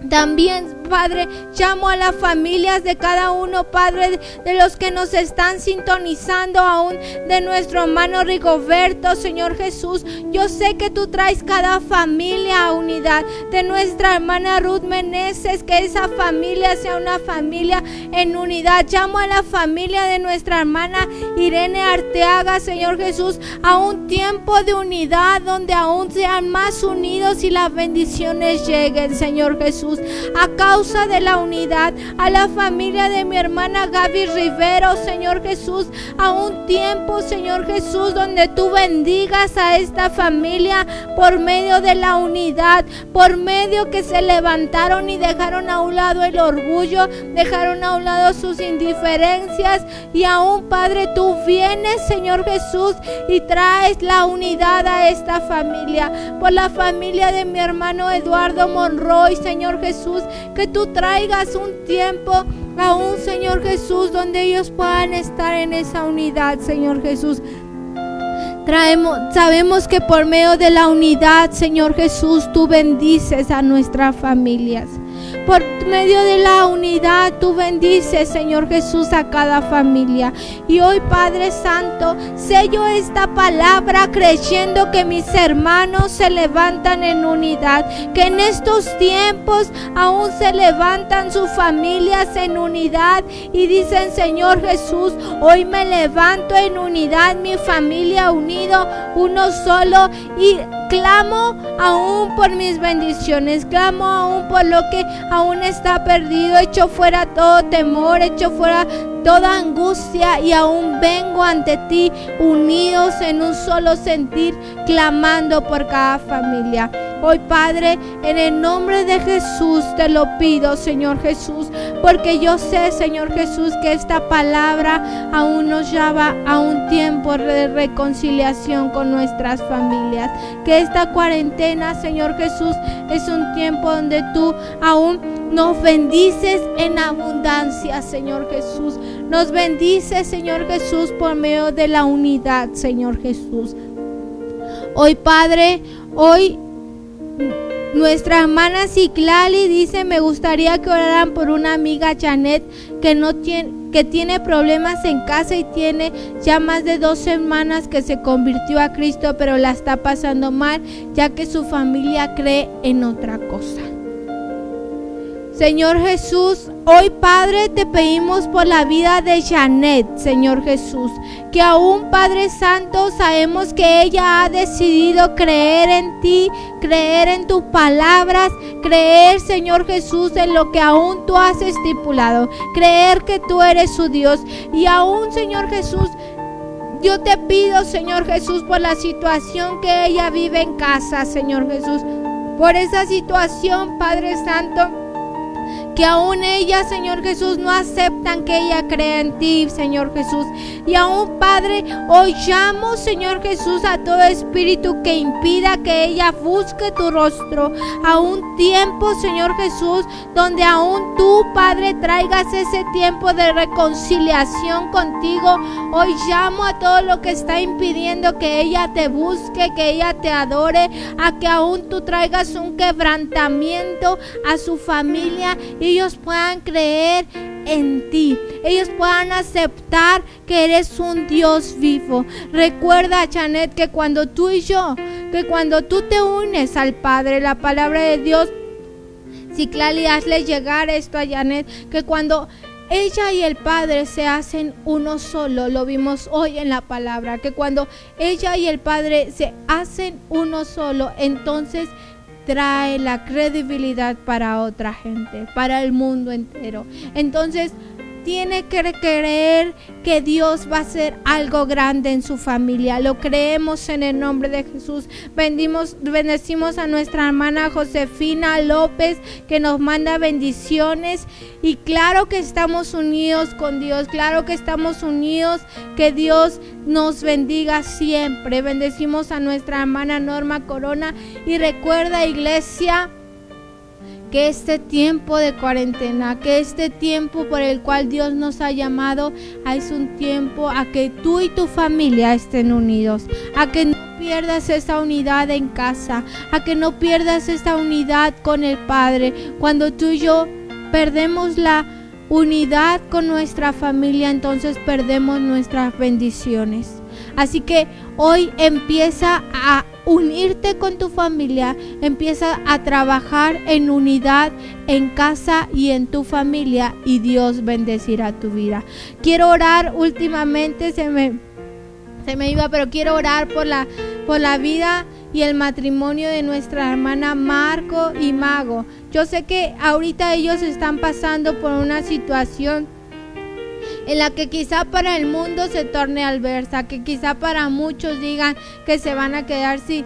También, Padre, llamo a las familias de cada uno, Padre, de los que nos están sintonizando aún, de nuestro hermano Rigoberto, Señor Jesús. Yo sé que tú traes cada familia a unidad. De nuestra hermana Ruth Meneses, que esa familia sea una familia en unidad. Llamo a la familia de nuestra hermana Irene Arteaga, Señor Jesús, a un tiempo de unidad donde aún sean más unidos y las bendiciones lleguen, Señor Jesús a causa de la unidad, a la familia de mi hermana Gaby Rivero, Señor Jesús, a un tiempo, Señor Jesús, donde tú bendigas a esta familia por medio de la unidad, por medio que se levantaron y dejaron a un lado el orgullo, dejaron a un lado sus indiferencias. Y aún, Padre, tú vienes, Señor Jesús, y traes la unidad a esta familia, por la familia de mi hermano Eduardo Monroy, Señor Jesús, que tú traigas un tiempo a un Señor Jesús donde ellos puedan estar en esa unidad, Señor Jesús. Traemos, sabemos que por medio de la unidad, Señor Jesús, tú bendices a nuestras familias. Por medio de la unidad tú bendices, Señor Jesús, a cada familia. Y hoy, Padre Santo, sello esta palabra creyendo que mis hermanos se levantan en unidad, que en estos tiempos aún se levantan sus familias en unidad y dicen, Señor Jesús, hoy me levanto en unidad, mi familia unido, uno solo y clamo aún por mis bendiciones, clamo aún por lo que aún está perdido, echo fuera todo temor, echo fuera toda angustia y aún vengo ante ti unidos en un solo sentir, clamando por cada familia. Hoy, Padre, en el nombre de Jesús te lo pido, Señor Jesús, porque yo sé, Señor Jesús, que esta palabra aún nos lleva a un tiempo de reconciliación con nuestras familias. Que esta cuarentena, Señor Jesús, es un tiempo donde tú aún nos bendices en abundancia, Señor Jesús. Nos bendices, Señor Jesús, por medio de la unidad, Señor Jesús. Hoy, Padre, hoy nuestra hermana Ciclali dice, me gustaría que oraran por una amiga Janet que no tiene que tiene problemas en casa y tiene ya más de dos semanas que se convirtió a Cristo, pero la está pasando mal, ya que su familia cree en otra cosa. Señor Jesús, hoy Padre te pedimos por la vida de Janet, Señor Jesús, que aún Padre Santo sabemos que ella ha decidido creer en ti, creer en tus palabras, creer Señor Jesús en lo que aún tú has estipulado, creer que tú eres su Dios y aún Señor Jesús yo te pido, Señor Jesús, por la situación que ella vive en casa, Señor Jesús. Por esa situación, Padre Santo que aún ella, Señor Jesús, no aceptan que ella crea en ti, Señor Jesús. Y aún, Padre, hoy llamo, Señor Jesús, a todo espíritu que impida que ella busque tu rostro. A un tiempo, Señor Jesús, donde aún tú, Padre, traigas ese tiempo de reconciliación contigo. Hoy llamo a todo lo que está impidiendo que ella te busque, que ella te adore, a que aún tú traigas un quebrantamiento a su familia ellos puedan creer en ti. Ellos puedan aceptar que eres un Dios vivo. Recuerda, Janet, que cuando tú y yo, que cuando tú te unes al Padre, la palabra de Dios, si Clali, hazle llegar esto a Janet, que cuando ella y el Padre se hacen uno solo, lo vimos hoy en la palabra, que cuando ella y el Padre se hacen uno solo, entonces trae la credibilidad para otra gente, para el mundo entero. Entonces, tiene que creer que Dios va a hacer algo grande en su familia. Lo creemos en el nombre de Jesús. Bendimos, bendecimos a nuestra hermana Josefina López que nos manda bendiciones. Y claro que estamos unidos con Dios. Claro que estamos unidos. Que Dios nos bendiga siempre. Bendecimos a nuestra hermana Norma Corona. Y recuerda, iglesia que este tiempo de cuarentena, que este tiempo por el cual Dios nos ha llamado, es un tiempo a que tú y tu familia estén unidos, a que no pierdas esa unidad en casa, a que no pierdas esa unidad con el Padre. Cuando tú y yo perdemos la unidad con nuestra familia, entonces perdemos nuestras bendiciones. Así que hoy empieza a unirte con tu familia, empieza a trabajar en unidad en casa y en tu familia y Dios bendecirá tu vida. Quiero orar últimamente, se me, se me iba, pero quiero orar por la, por la vida y el matrimonio de nuestra hermana Marco y Mago. Yo sé que ahorita ellos están pasando por una situación en la que quizá para el mundo se torne adversa, que quizá para muchos digan que se van a quedar sin,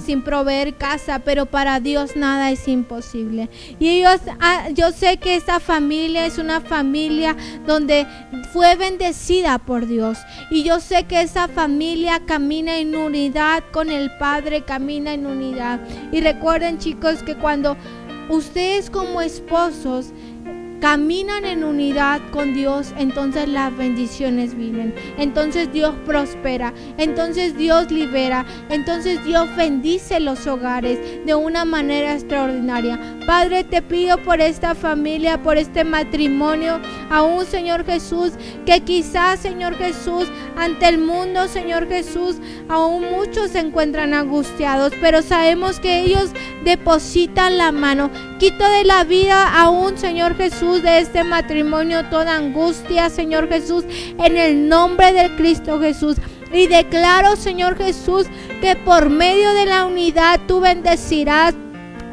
sin, proveer casa, pero para Dios nada es imposible. Y ellos, ah, yo sé que esta familia es una familia donde fue bendecida por Dios. Y yo sé que esa familia camina en unidad con el Padre, camina en unidad. Y recuerden chicos que cuando ustedes como esposos caminan en unidad con Dios, entonces las bendiciones vienen. Entonces Dios prospera, entonces Dios libera, entonces Dios bendice los hogares de una manera extraordinaria. Padre, te pido por esta familia, por este matrimonio, aún Señor Jesús, que quizás Señor Jesús, ante el mundo, Señor Jesús, aún muchos se encuentran angustiados, pero sabemos que ellos depositan la mano. De la vida aún, Señor Jesús, de este matrimonio toda angustia, Señor Jesús, en el nombre de Cristo Jesús. Y declaro, Señor Jesús, que por medio de la unidad tú bendecirás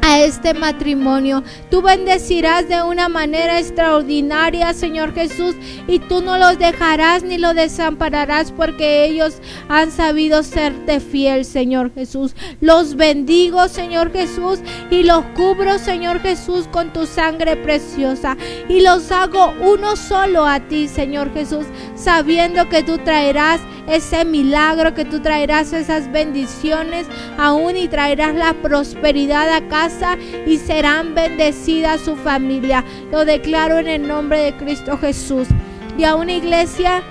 a este matrimonio. Tú bendecirás de una manera extraordinaria, Señor Jesús, y tú no los dejarás ni los desampararás porque ellos han sabido serte fiel, Señor Jesús. Los bendigo, Señor Jesús, y los cubro, Señor Jesús, con tu sangre preciosa. Y los hago uno solo a ti, Señor Jesús, sabiendo que tú traerás ese milagro, que tú traerás esas bendiciones aún y traerás la prosperidad a casa y serán bendecidas su familia. Lo declaro en el nombre de Cristo Jesús. Y a una iglesia,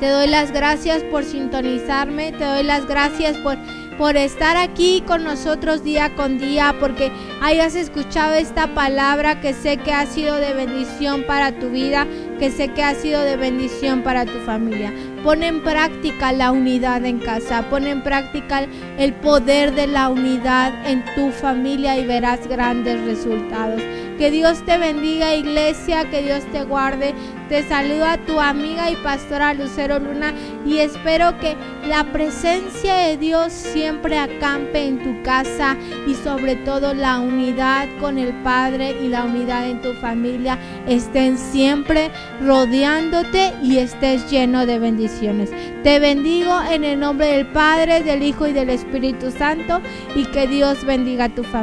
te doy las gracias por sintonizarme, te doy las gracias por por estar aquí con nosotros día con día, porque hayas escuchado esta palabra que sé que ha sido de bendición para tu vida, que sé que ha sido de bendición para tu familia. Pon en práctica la unidad en casa, pon en práctica el poder de la unidad en tu familia y verás grandes resultados. Que Dios te bendiga iglesia, que Dios te guarde. Te saluda tu amiga y pastora Lucero Luna y espero que la presencia de Dios siempre acampe en tu casa y sobre todo la unidad con el Padre y la unidad en tu familia estén siempre rodeándote y estés lleno de bendiciones. Te bendigo en el nombre del Padre, del Hijo y del Espíritu Santo y que Dios bendiga a tu familia.